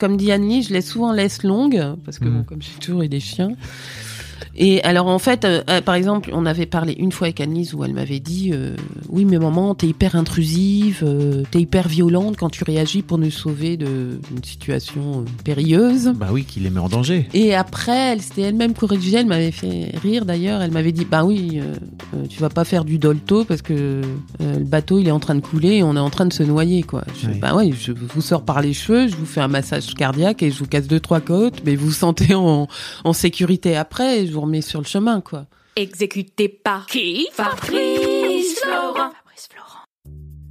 Comme dit Annie, je laisse souvent laisse longue, parce que bon, comme j'ai toujours eu des chiens. Et alors en fait, euh, euh, par exemple, on avait parlé une fois avec Annelise où elle m'avait dit euh, oui mais maman t'es hyper intrusive, euh, t'es hyper violente quand tu réagis pour nous sauver de- d'une situation euh, périlleuse. Bah oui, qu'il les met en danger. Et après, elle s'était elle-même corrigée, elle m'avait fait rire d'ailleurs, elle m'avait dit bah oui, tu vas pas faire du dolto parce que euh, le bateau il est en train de couler et on est en train de se noyer quoi. Je, Oui. Bah oui, je vous sors par les cheveux, je vous fais un massage cardiaque et je vous casse deux trois côtes, mais vous vous sentez en, en sécurité après et je vous sur le chemin quoi. Exécuté par qui? Fabrice Florent. Fabrice Florent.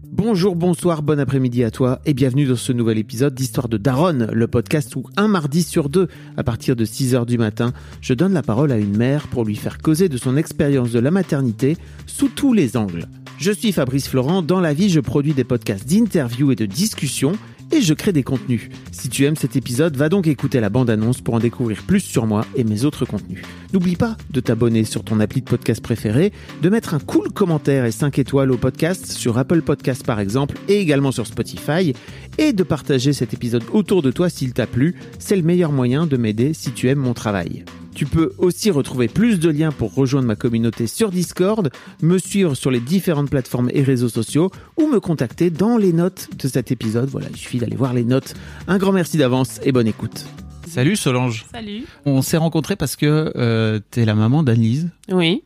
Bonjour, bonsoir, bon après-midi à toi et bienvenue dans ce nouvel épisode d'Histoire de Daronne, le podcast où un mardi sur deux, à partir de 6h du matin, je donne la parole à une mère pour lui faire causer de son expérience de la maternité sous tous les angles. Je suis Fabrice Florent, dans la vie je produis des podcasts d'interviews et de discussions et je crée des contenus. Si tu aimes cet épisode, va donc écouter la bande-annonce pour en découvrir plus sur moi et mes autres contenus. N'oublie pas de t'abonner sur ton appli de podcast préféré, de mettre un cool commentaire et 5 étoiles au podcast sur Apple Podcast par exemple et également sur Spotify et de partager cet épisode autour de toi s'il t'a plu. C'est le meilleur moyen de m'aider si tu aimes mon travail. Tu peux aussi retrouver plus de liens pour rejoindre ma communauté sur Discord, me suivre sur les différentes plateformes et réseaux sociaux ou me contacter dans les notes de cet épisode. Voilà, il suffit d'aller voir les notes. Un grand merci d'avance et bonne écoute. Salut Solange. Salut. On s'est rencontrés parce que euh, t'es la maman d'Annelise Oui,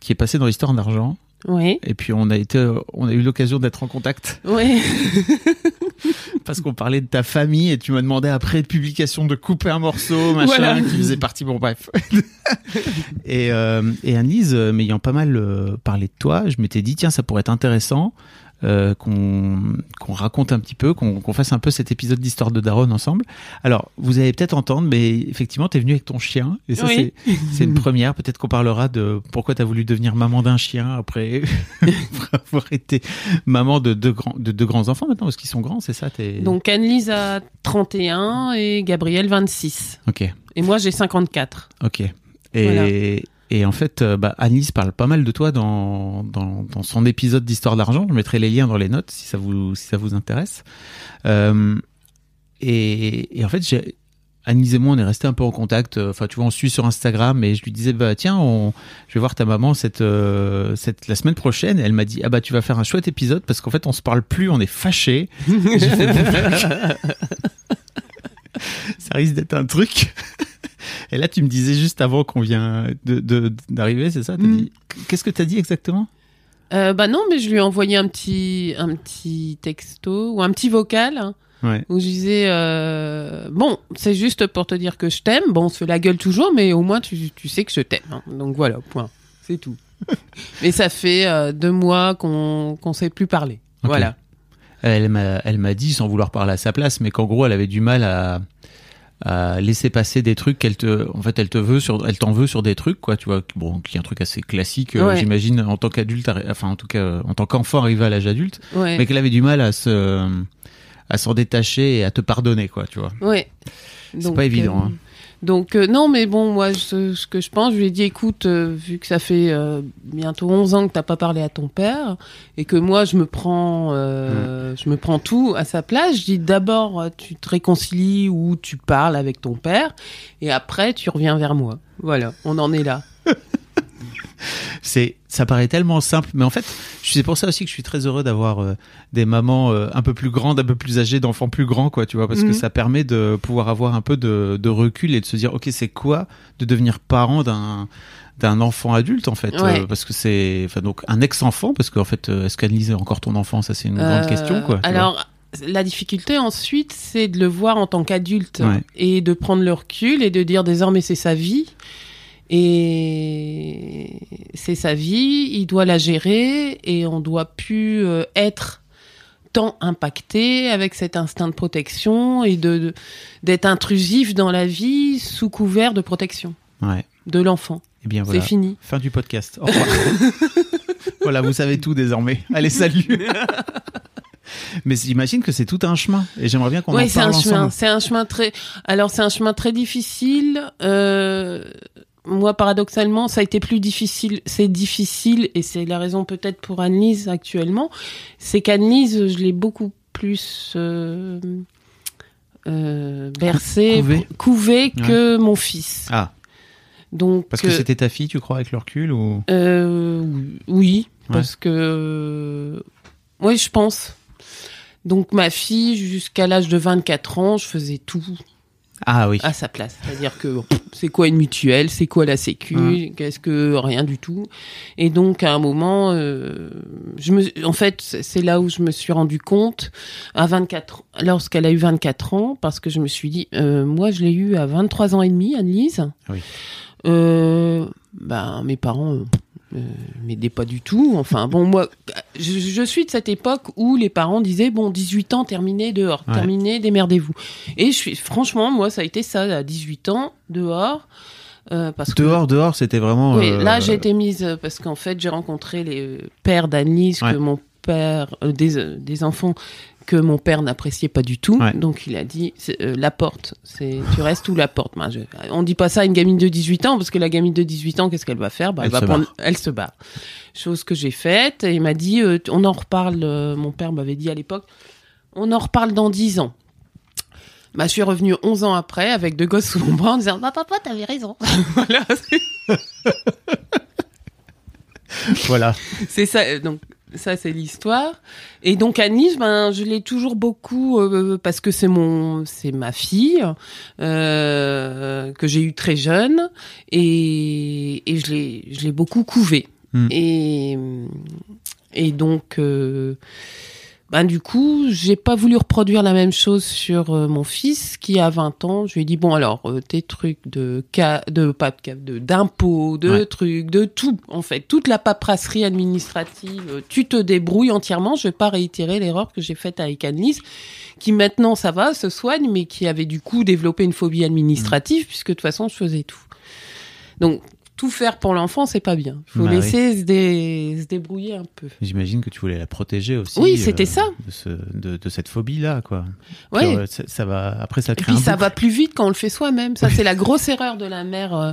qui est passée dans l'histoire d'argent oui, et puis on a été on a eu l'occasion d'être en contact oui. parce qu'on parlait de ta famille et tu m'as demandé après publication de couper un morceau machin Voilà. qui faisait partie bon bref et euh, et Annelise euh, m'ayant pas mal euh, parlé de toi je m'étais dit tiens ça pourrait être intéressant euh, qu'on raconte un petit peu, qu'on fasse un peu cet épisode d'histoire de Daronne ensemble. Alors, vous allez peut-être entendre, mais effectivement, t'es venu avec ton chien, et ça Oui. c'est une première. Peut-être qu'on parlera de pourquoi t'as voulu devenir maman d'un chien après, après avoir été maman de deux grands de deux grands enfants maintenant, parce qu'ils sont grands, c'est ça. T'es... Donc Annelise a 31 et Gabriel 26. Ok, Et moi j'ai 54. ok. Et Voilà. Et en fait, euh, bah, Annelise parle pas mal de toi dans dans, dans son épisode d'histoire d'argent. Je mettrai les liens dans les notes si ça vous si ça vous intéresse. Euh, et, et en fait, j'ai Annelise et moi, on est resté un peu en contact. euh, Enfin, tu vois, on suit sur Instagram et je lui disais, bah tiens, on, je vais voir ta maman cette, euh, cette la semaine prochaine. Et elle m'a dit, ah bah tu vas faire un chouette épisode parce qu'en fait, on se parle plus, on est fâchés. Ça risque d'être un truc. Et là, tu me disais juste avant qu'on vient de de- d'arriver, c'est ça Mm. Qu'est-ce que t'as dit exactement Euh, bah non, mais je lui ai envoyé un petit, un petit texto ou un petit vocal hein, Ouais. où je disais euh, bon, c'est juste pour te dire que je t'aime. Bon, on se fait la gueule toujours, mais au moins tu, tu sais que je t'aime. hein. Donc voilà, point. C'est tout. mais ça fait euh, deux mois qu'on qu'on sait plus parler. Ok. Voilà. Elle m'a, elle m'a dit, sans vouloir parler à sa place, mais qu'en gros, elle avait du mal à, à laisser passer des trucs qu'elle te, en fait, elle te veut sur, elle t'en veut sur des trucs, quoi, tu vois, bon, qui est un truc assez classique, euh, Ouais. j'imagine, en tant qu'adulte, enfin, en tout cas, euh, en tant qu'enfant arrivé à l'âge adulte, Ouais. mais qu'elle avait du mal à se, à s'en détacher et à te pardonner, quoi, tu vois. Ouais. C'est pas évident, euh, hein. Donc euh, non, mais bon, moi, ce, ce que je pense, je lui ai dit, écoute, euh, vu que ça fait euh, bientôt 11 ans que t'as pas parlé à ton père et que moi, je me prends, euh, je me prends tout à sa place, je dis d'abord, tu te réconcilies ou tu parles avec ton père et après, tu reviens vers moi. Voilà, on en est là. C'est ça paraît tellement simple mais en fait je- c'est pour ça aussi que je suis très heureux d'avoir euh, des mamans euh, un peu plus grandes un peu plus âgées d'enfants plus grands quoi tu vois parce que Mhm. ça permet de pouvoir avoir un peu de, de recul et de se dire ok c'est quoi de devenir parent d'un d'un enfant adulte en fait Ouais. euh, parce que c'est enfin donc un ex enfant parce qu'en fait est-ce qu'Annelise est encore ton enfant? Ça c'est une grande question quoi vois. Alors, la difficulté ensuite, c'est de le voir en tant qu'adulte Ouais. et de prendre le recul et de dire désormais c'est sa vie. Et c'est sa vie, il doit la gérer et on doit plus euh, être temps impacté avec cet instinct de protection et de d'être intrusif dans la vie sous couvert de protection Ouais. de l'enfant. Eh bien voilà. C'est fini. Fin du podcast. Au revoir. voilà, vous savez tout désormais. Allez, salut. Mais j'imagine que c'est tout un chemin et j'aimerais bien qu'on en Oui, c'est parle un chemin. ensemble. C'est un chemin très. Alors c'est un chemin très difficile. Euh, Moi, paradoxalement, ça a été plus difficile. C'est difficile et c'est la raison peut-être pour Annelise actuellement. C'est qu'Annelise, je l'ai beaucoup plus euh, euh, bercée, Couvée. couvée que mon fils. Ah, Donc parce que euh, c'était ta fille, tu crois, avec le recul ou? Oui, Ouais. parce que oui, je pense. Donc ma fille, jusqu'à l'âge de 24 ans, je faisais tout Ah oui. à sa place. C'est-à-dire que bon, c'est quoi une mutuelle, c'est quoi la sécu, Ouais. qu'est-ce que rien du tout. Et donc à un moment, euh, je me, en fait, c'est c'est là où je me suis rendu compte à 24, lorsqu'elle a eu 24 ans, parce que je me suis dit, euh, moi je l'ai eu à 23 ans et demi, Annelise. Oui. Euh, ben mes parents. Euh, euh, m'aidaient pas du tout. Enfin bon, moi, je, je suis de cette époque où les parents disaient bon, 18 ans, terminez dehors, Ouais. terminez, démerdez-vous. Et je suis, franchement, moi, ça a été ça, à 18 ans, dehors. euh, parce que- Dehors, dehors, c'était vraiment. oui, euh, là, j'ai été mise parce qu'en fait, j'ai rencontré les euh, pères d'Annelise Ouais. que mon père, euh, des, euh, des enfants que mon père n'appréciait pas du tout. Ouais. Donc, il a dit euh, la porte, c'est tu restes ou la porte? Ben, je- on dit pas ça à une gamine de 18 ans parce que la gamine de 18 ans, qu'est-ce qu'elle va faire? Ben, Elle elle, va se prendre, barre. elle se barre. Chose que j'ai faite. Et il m'a dit, euh, on en reparle. mon père m'avait dit à l'époque, on en reparle dans 10 ans. Bah, je suis revenue 11 ans après avec deux gosses sous mon bras en disant bah, Papa, t'avais raison. voilà. Voilà. C'est ça, donc ça c'est l'histoire. Et donc Anis, ben je l'ai toujours beaucoup euh, parce que c'est mon, c'est ma fille euh, que j'ai eue très jeune et, et je l'ai, je l'ai beaucoup couvée. Mm. Et et donc euh, ben du coup j'ai pas voulu reproduire la même chose sur euh, mon fils qui a 20 ans. Je lui ai dit bon alors euh, tes trucs de ca de pas de d'impôts, de Ouais. trucs, de tout en fait, toute la paperasserie administrative, euh, tu te débrouilles entièrement. Je vais pas réitérer l'erreur que j'ai faite avec Annelise, qui maintenant ça va, se soigne, mais qui avait du coup développé une phobie administrative puisque de toute façon je faisais tout. Donc tout faire pour l'enfant, c'est pas bien. Il faut Bah laisser se, dé- se débrouiller un peu. J'imagine que tu voulais la protéger aussi. Oui, c'était euh, ça. De, ce, de, de cette phobie-là, quoi. Ouais. Puis, euh, ça, ça va. Après, ça Et crée puis un ça boucle. va plus vite quand on le fait soi-même. Ça, c'est la grosse erreur de la mère. euh,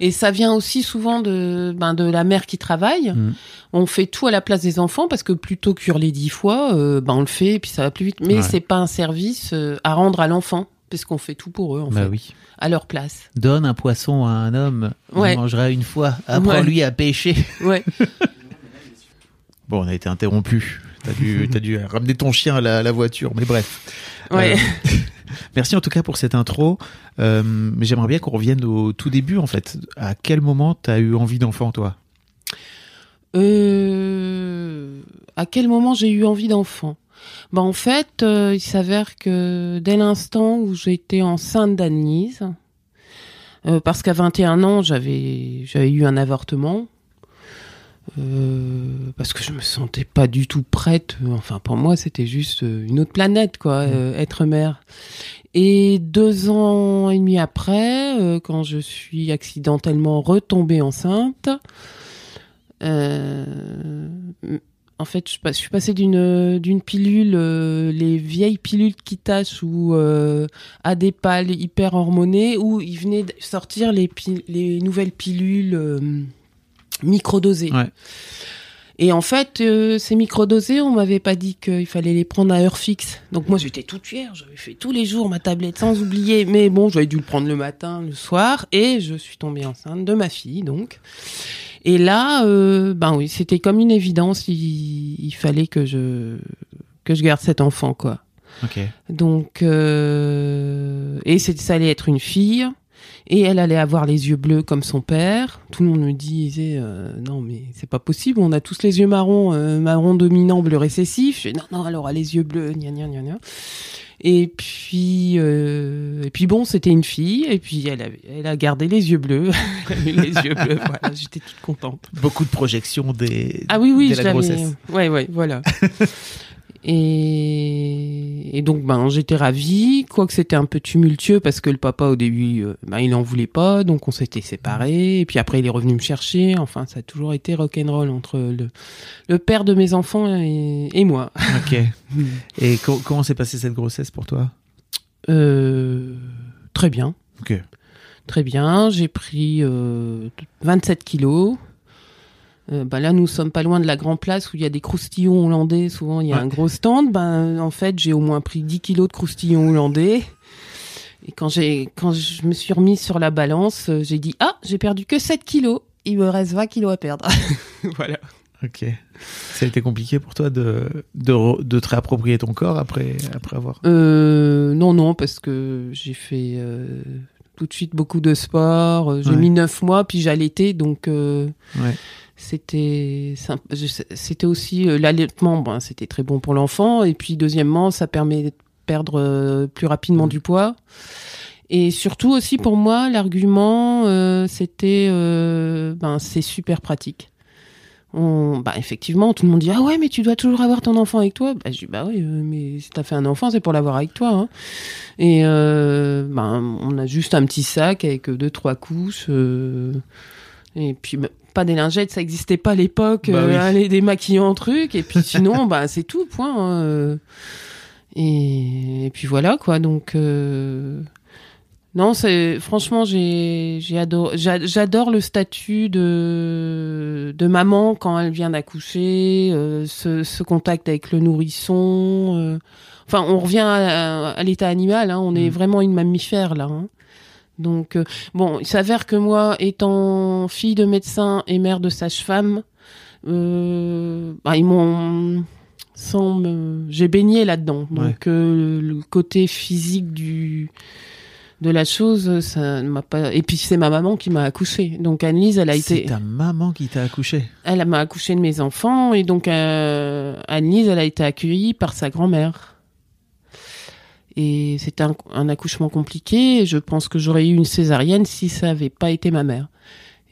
Et ça vient aussi souvent de, ben, de la mère qui travaille. Mm. On fait tout à la place des enfants parce que plutôt que hurler dix fois, euh, ben, on le fait et puis ça va plus vite. Mais Ouais. c'est pas un service à rendre à l'enfant parce qu'on fait tout pour eux, en Bah fait, oui. à leur place. Donne un poisson à un homme, Ouais. il mangera une fois. Apprends-lui à pêcher. Ouais. Bon, on a été interrompu. T'as dû, ramener ton chien à la, à la voiture, mais bref. Ouais. Euh, merci en tout cas pour cette intro. Euh, mais j'aimerais bien qu'on revienne au tout début, en fait. À quel moment t'as eu envie d'enfant, toi? Euh, à quel moment j'ai eu envie d'enfant? Ben, En fait, euh, il s'avère que dès l'instant où j'étais enceinte d'Annelise, euh, parce qu'à 21 ans, j'avais j'avais eu un avortement, euh, parce que je me sentais pas du tout prête. Enfin, pour moi, c'était juste euh, une autre planète, quoi, euh, être mère. Et deux ans et demi après, euh, quand je suis accidentellement retombée enceinte, en fait, je, suis passée d'une d'une pilule, euh, les vieilles pilules qui ou euh, à des pales hyper hormonées, où il venait de sortir les, les nouvelles pilules euh, microdosées. Et en fait, euh, ces microdosés, on m'avait pas dit qu'il fallait les prendre à heure fixe. Donc moi, j'étais toute fière. J'avais fait tous les jours ma tablette sans oublier. Mais bon, j'avais dû le prendre le matin, le soir. Et je suis tombée enceinte de ma fille, donc. Et là, euh, ben oui, c'était comme une évidence. Il, il fallait que je que je garde cet enfant, quoi. Ok. Donc, euh, et ça allait être une fille, et elle allait avoir les yeux bleus comme son père. Tout le monde me disait, euh, non mais c'est pas possible, on a tous les yeux marrons, euh, marron dominant, bleu récessif. Je dis, non, non, elle aura les yeux bleus, gna gna gna gna. Et puis, euh, et puis bon, c'était une fille, et puis elle, avait, elle a gardé les yeux bleus, Elle a eu les yeux bleus, voilà, j'étais toute contente. Beaucoup de projections des. Ah oui, oui, je la grossesse. Ouais, ouais, voilà. Et, et donc, ben, j'étais ravie. Quoique c'était un peu tumultueux parce que le papa, au début, euh, ben, il en voulait pas. Donc, on s'était séparés. Et puis après, il est revenu me chercher. Enfin, ça a toujours été rock'n'roll entre le, le père de mes enfants et, et moi. Ok. Et co- comment s'est passée cette grossesse pour toi? Euh, très bien. Ok. Très bien. J'ai pris euh, 27 kilos. Euh, bah là, nous sommes pas loin de la grande place où il y a des croustillons hollandais. Souvent, il y a Ouais. un gros stand. Ben, en fait, j'ai au moins pris 10 kilos de croustillons hollandais. Et quand j'ai, quand je me suis remise sur la balance, euh, j'ai dit, ah, j'ai perdu que 7 kilos. Il me reste 20 kilos à perdre. voilà. Ok. Ça a été compliqué pour toi de, de, de te réapproprier ton corps après, après avoir. Euh, non, non, parce que j'ai fait euh, tout de suite beaucoup de sport. J'ai Ouais. mis neuf mois, puis j'allaitais, donc euh, Ouais. C'était c'était aussi euh, l'allaitement. Ben, c'était très bon pour l'enfant, et puis deuxièmement, ça permet de perdre euh, plus rapidement du poids. Et surtout aussi pour moi, l'argument, euh, c'était, euh, ben, c'est super pratique. On, bah effectivement, tout le monde dit ah ouais mais tu dois toujours avoir ton enfant avec toi. Bah je dis bah oui mais si t'as fait un enfant c'est pour l'avoir avec toi. Hein. Et euh, ben on a juste un petit sac avec deux trois couches et puis bah, pas des lingettes ça existait pas à l'époque. Bah euh, oui. aller démaquillant truc et puis sinon bah c'est tout point. hein, euh. Et, et puis voilà quoi donc. euh, non, c'est franchement j'ai j'ai adoré j'a- j'adore le statut de de maman quand elle vient d'accoucher, euh, ce, ce contact avec le nourrisson. euh. Enfin, on revient à, à l'état animal. Hein, on est Mm. vraiment une mammifère là. hein. Donc euh, bon, il s'avère que moi, étant fille de médecin et mère de sage-femme, euh, bah, ils m'ont sans me- j'ai baigné là-dedans. Donc euh, le côté physique du de la chose, ça ne m'a pas. Et puis c'est ma maman qui m'a accouchée. Donc Annelise, elle a C'est été, ta maman qui t'a accouché. elle m'a accouché de mes enfants et donc euh, Annelise, elle a été accueillie par sa grand-mère. Et c'était un, un accouchement compliqué. Et je pense que j'aurais eu une césarienne si ça avait pas été ma mère.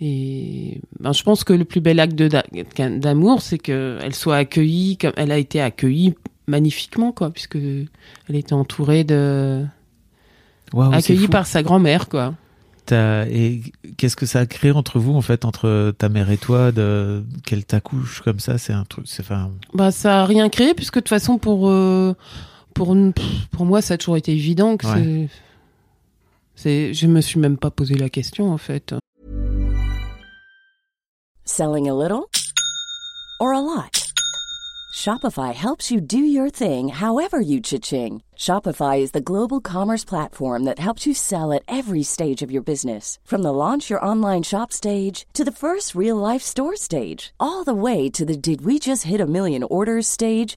Et ben, je pense que le plus bel acte d'amour, c'est qu'elle soit accueillie comme elle a été accueillie magnifiquement, quoi, puisque elle était entourée de accueillie par sa grand-mère, quoi. Et qu'est-ce que ça a créé entre vous, en fait, entre ta mère et toi, de qu'elle t'accouche comme ça? C'est un truc. C'est enfin. Bah ça a rien créé puisque de toute façon pour euh, pour pour moi ça a toujours été évident que Ouais. c'est c'est je me suis même pas posé la question en fait. Selling a little or a lot? Shopify helps you do your thing however you cha-ching. Shopify is the global commerce platform that helps you sell at every stage of your business. From the launch your online shop stage to the first real life store stage, all the way to the did we just hit a million orders stage.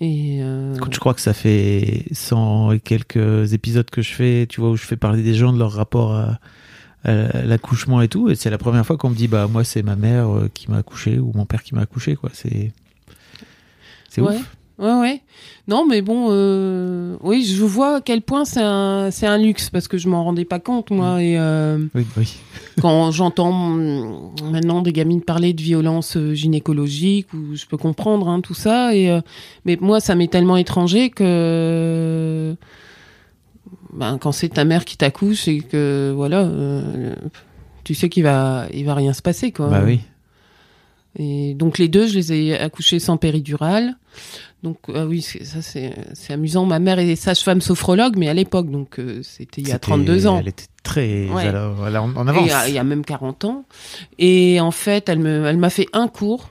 Et euh, je crois que ça fait 100 et quelques épisodes que je fais, tu vois, où je fais parler des gens de leur rapport à, à l'accouchement et tout. Et c'est la première fois qu'on me dit, bah, moi, c'est ma mère euh, qui m'a accouché ou mon père qui m'a accouché, quoi. C'est, c'est ouais. ouf. Ouais, ouais. Non, mais bon, euh, oui, je vois à quel point c'est un, c'est un luxe parce que je m'en rendais pas compte, moi. Et euh, Oui, oui. quand j'entends hum, maintenant des gamines parler de violence euh, gynécologique, ou je peux comprendre hein, tout ça. Et euh, mais moi, ça m'est tellement étranger que ben, quand c'est ta mère qui t'accouche et que voilà, tu sais qu'il va, il va rien se passer, quoi. Bah oui. Et donc les deux, je les ai accouchés sans péridurale. Donc ah oui, c'est- ça c'est amusant. Ma mère est sage-femme sophrologue, mais à l'époque, donc euh, c'était il y a C'était- 32 ans. Elle était très Ouais. en, avance. Il y, a, il y a même 40 ans. Et en fait, elle me, elle m'a fait un cours.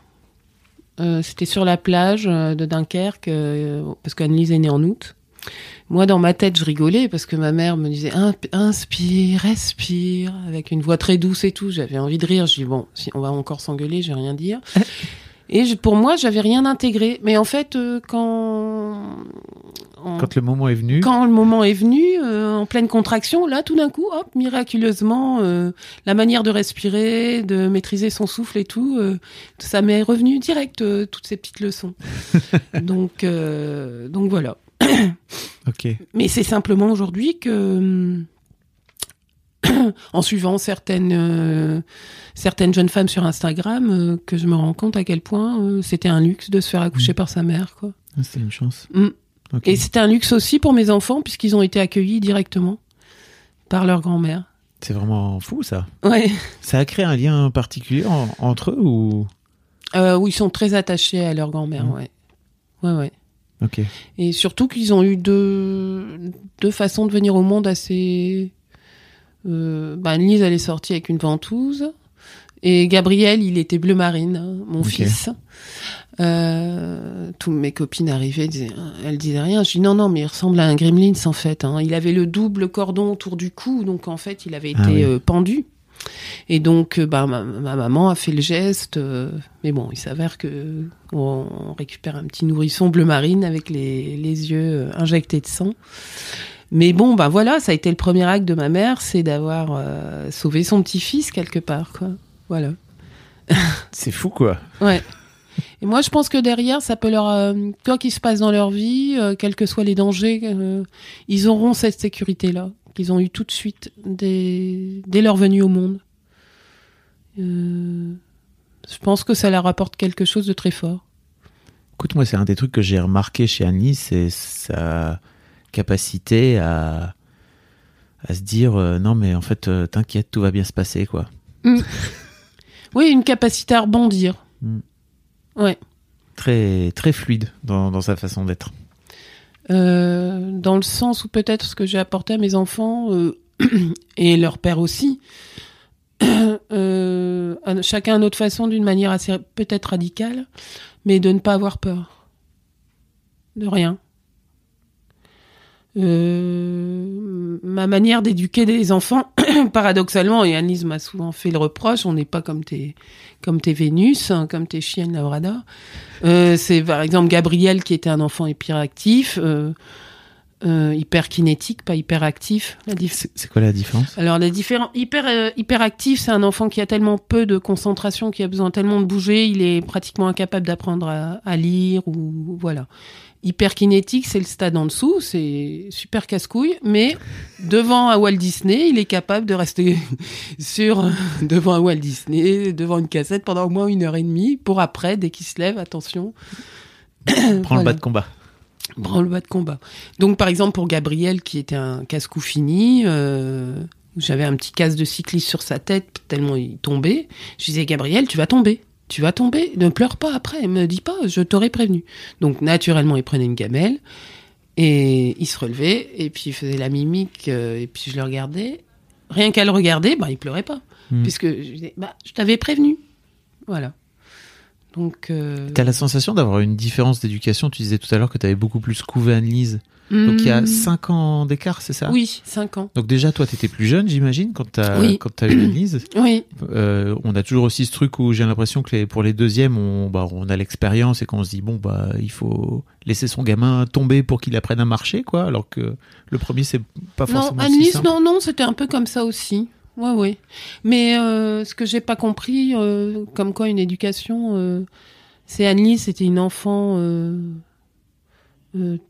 Euh, C'était sur la plage euh, de Dunkerque, euh, parce qu'Anne-Lise est née en août. Moi, dans ma tête, je rigolais parce que ma mère me disait inspire, respire, avec une voix très douce et tout. J'avais envie de rire. Je dis bon, si on va encore s'engueuler, je vais rien dire. Et je- pour moi, j'avais rien intégré. Mais en fait, euh, quand en- Quand le moment est venu, quand le moment est venu, euh, en pleine contraction, là, tout d'un coup, hop, miraculeusement, euh, la manière de respirer, de maîtriser son souffle et tout, euh, ça m'est revenu direct, euh, toutes ces petites leçons. donc, euh, donc voilà. ok. Mais c'est simplement aujourd'hui que, hum, en suivant certaines euh, certaines jeunes femmes sur Instagram, euh, que je me rends compte à quel point euh, c'était un luxe de se faire accoucher par sa mère, quoi. Ah, C'est une chance. Mm. Et c'était un luxe aussi pour mes enfants puisqu'ils ont été accueillis directement par leur grand-mère. C'est vraiment fou ça. Ouais. Ça a créé un lien particulier en- entre eux ou? Où ils sont très attachés à leur grand-mère, Mhm. ouais. Ouais, ouais. Ok. Et surtout qu'ils ont eu deux, deux façons de venir au monde assez. Euh, bah, Annelise, elle est sortie avec une ventouse. Et Gabriel, il était bleu marine, hein, mon fils. Euh, toutes mes copines arrivaient, disaient, elles disaient rien. Je dis non, non, mais il ressemble à un gremlins en fait. hein. Il avait le double cordon autour du cou, donc en fait, il avait été Ah oui. euh, pendu. Et donc, euh, bah, ma, ma maman a fait le geste. euh, mais bon, il s'avère que on, récupère un petit nourrisson bleu marine avec les, les yeux injectés de sang. Mais bon, bah voilà, ça a été le premier acte de ma mère, c'est d'avoir euh, sauvé son petit-fils quelque part, quoi. Voilà. C'est fou quoi. Ouais. Et moi, je pense que derrière, ça peut leur, euh, quoi qu'il se passe dans leur vie, euh, quels que soient les dangers, ils auront cette sécurité-là qu'ils ont eu tout de suite dès, dès leur venue au monde. Je pense que ça leur apporte quelque chose de très fort. Écoute, moi, c'est un des trucs que j'ai remarqué chez Annie, c'est sa capacité à, à se dire euh, non, mais en fait, euh, t'inquiète, tout va bien se passer, quoi. Oui, une capacité à rebondir. Mm. Ouais. Très, très fluide dans, dans sa façon d'être. Euh, dans le sens où peut-être ce que j'ai apporté à mes enfants et leur père aussi, chacun à notre façon, d'une manière assez peut-être radicale, mais de ne pas avoir peur de rien. Euh, ma manière d'éduquer des enfants, paradoxalement, et Annelise m'a souvent fait le reproche, on n'est pas comme tes, comme tes Vénus, hein, comme tes chiennes Laurada. Euh, c'est par exemple Gabriel qui était un enfant hyperactif, euh, euh, hyperkinétique, pas hyperactif. La C'est quoi la différence? Alors, les différents hyper hyperactif, c'est un enfant qui a tellement peu de concentration, qui a besoin tellement de bouger, il est pratiquement incapable d'apprendre à, à lire ou voilà. Hyperkinétique, c'est le stade en dessous, c'est super casse-couille, mais devant un Walt Disney, il est capable de rester sur devant un Walt Disney, devant une cassette pendant au moins une heure et demie, pour après, dès qu'il se lève, attention. Prends le bas de combat. Branle-bas de combat. Donc, par exemple, pour Gabriel, qui était un casse-cou fini, euh, j'avais un petit casque de cycliste sur sa tête, tellement il tombait. Je disais, Gabriel, tu vas tomber. Tu vas tomber. Ne pleure pas après. Me dis pas, je t'aurais prévenu. Donc, naturellement, il prenait une gamelle. Et il se relevait. Et puis, il faisait la mimique. euh, et puis, je le regardais. Rien qu'à le regarder, bah, il pleurait pas. Hmm. Puisque je disais, bah, je t'avais prévenu. Voilà. Donc. euh, T'as la sensation d'avoir une différence d'éducation. Tu disais tout à l'heure que t'avais beaucoup plus couvé Anne-Lise. Donc il y a hmm, 5 ans d'écart, c'est ça? Oui, 5 ans. Donc déjà, toi, t'étais plus jeune, j'imagine, quand t'as Oui. quand t'as eu Anne-Lise. Oui. Euh, on a toujours aussi ce truc où j'ai l'impression que les, pour les deuxièmes, on, bah, on a l'expérience et qu'on se dit bon bah il faut laisser son gamin tomber pour qu'il apprenne à marcher quoi. Alors que le premier c'est pas Non, forcément si Annelise, simple. non, non, c'était un peu comme ça aussi. Ouais, ouais. Mais euh, ce que j'ai pas compris, euh, comme quoi une éducation, c'est Annelise, c'était une enfant euh,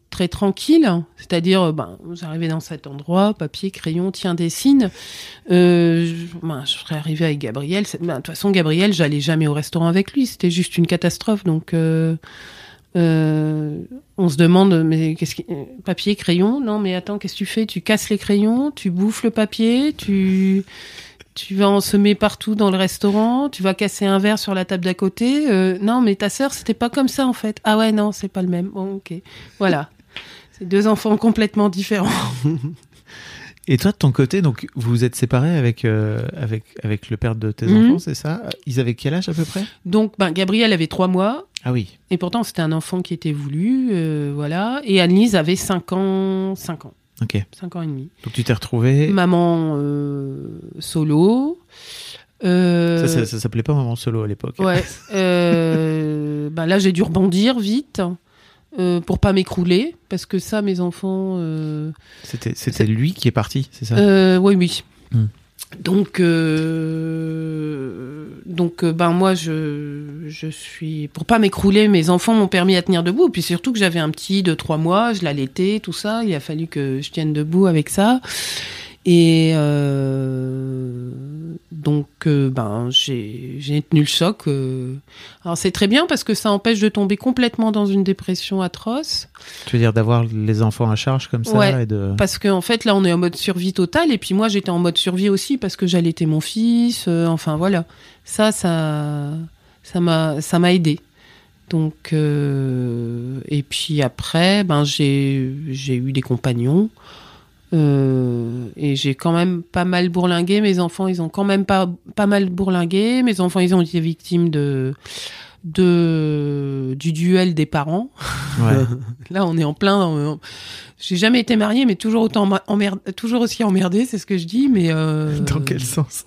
très tranquille. C'est-à-dire, euh, ben, j'arrivais dans cet endroit, papier, crayon, tiens, dessine. Euh, je, ben, je serais arrivée avec Gabriel. ben, De toute façon, Gabriel, j'allais jamais au restaurant avec lui. C'était juste une catastrophe. Donc, euh, on se demande, mais qu'est-ce papier, crayon? Non, mais attends, qu'est-ce que tu fais? Tu casses les crayons, tu bouffes le papier, tu, tu vas en semer partout dans le restaurant, tu vas casser un verre sur la table d'à côté. Non, mais ta sœur, c'était pas comme ça en fait. Ah ouais, non, c'est pas le même. Bon, ok. Voilà. C'est deux enfants complètement différents. Et toi, de ton côté, donc vous vous êtes séparés avec, euh, avec, avec le père de tes Mhm. enfants, c'est ça? Ils avaient quel âge à peu près? Donc, ben, Gabriel avait trois mois. Ah oui. Et pourtant, c'était un enfant qui était voulu. euh, voilà. Et Annelise avait cinq ans. Cinq ans. Ok. Cinq ans et demi. Donc tu t'es retrouvé. Maman euh, solo. Ça, ça, ça s'appelait pas Maman Solo à l'époque. Ouais. Ben là, j'ai dû rebondir vite euh, pour pas m'écrouler parce que ça, mes enfants. Euh, C'était, c'était lui qui est parti, c'est ça? Euh, oui, oui. Hmm. Donc, euh, donc, ben moi, je, je suis pour pas m'écrouler. Mes enfants m'ont permis à tenir debout. Puis surtout que j'avais un petit de trois mois, je l'allaitais, tout ça. Il a fallu que je tienne debout avec ça. Et euh, donc, euh, ben, j'ai tenu le choc. euh. Alors, c'est très bien parce que ça empêche de tomber complètement dans une dépression atroce. Tu veux dire d'avoir les enfants à charge comme ça Ouais. et de... Parce qu'en en fait, là, on est en mode survie totale. Et puis moi, j'étais en mode survie aussi parce que j'allaitais mon fils. euh, enfin, voilà. Ça, ça, ça m'a, ça m'a aidé. Donc, et puis après, ben, j'ai, j'ai eu des compagnons. Euh, et j'ai quand même pas mal bourlingué. Mes enfants, ils ont quand même pas, pas mal bourlingué. Mes enfants, ils ont été victimes de, de, du duel des parents. Ouais. Là, on est en plein. J'ai jamais été mariée, mais toujours autant toujours aussi emmerdée, c'est ce que je dis. Mais euh, Dans quel sens?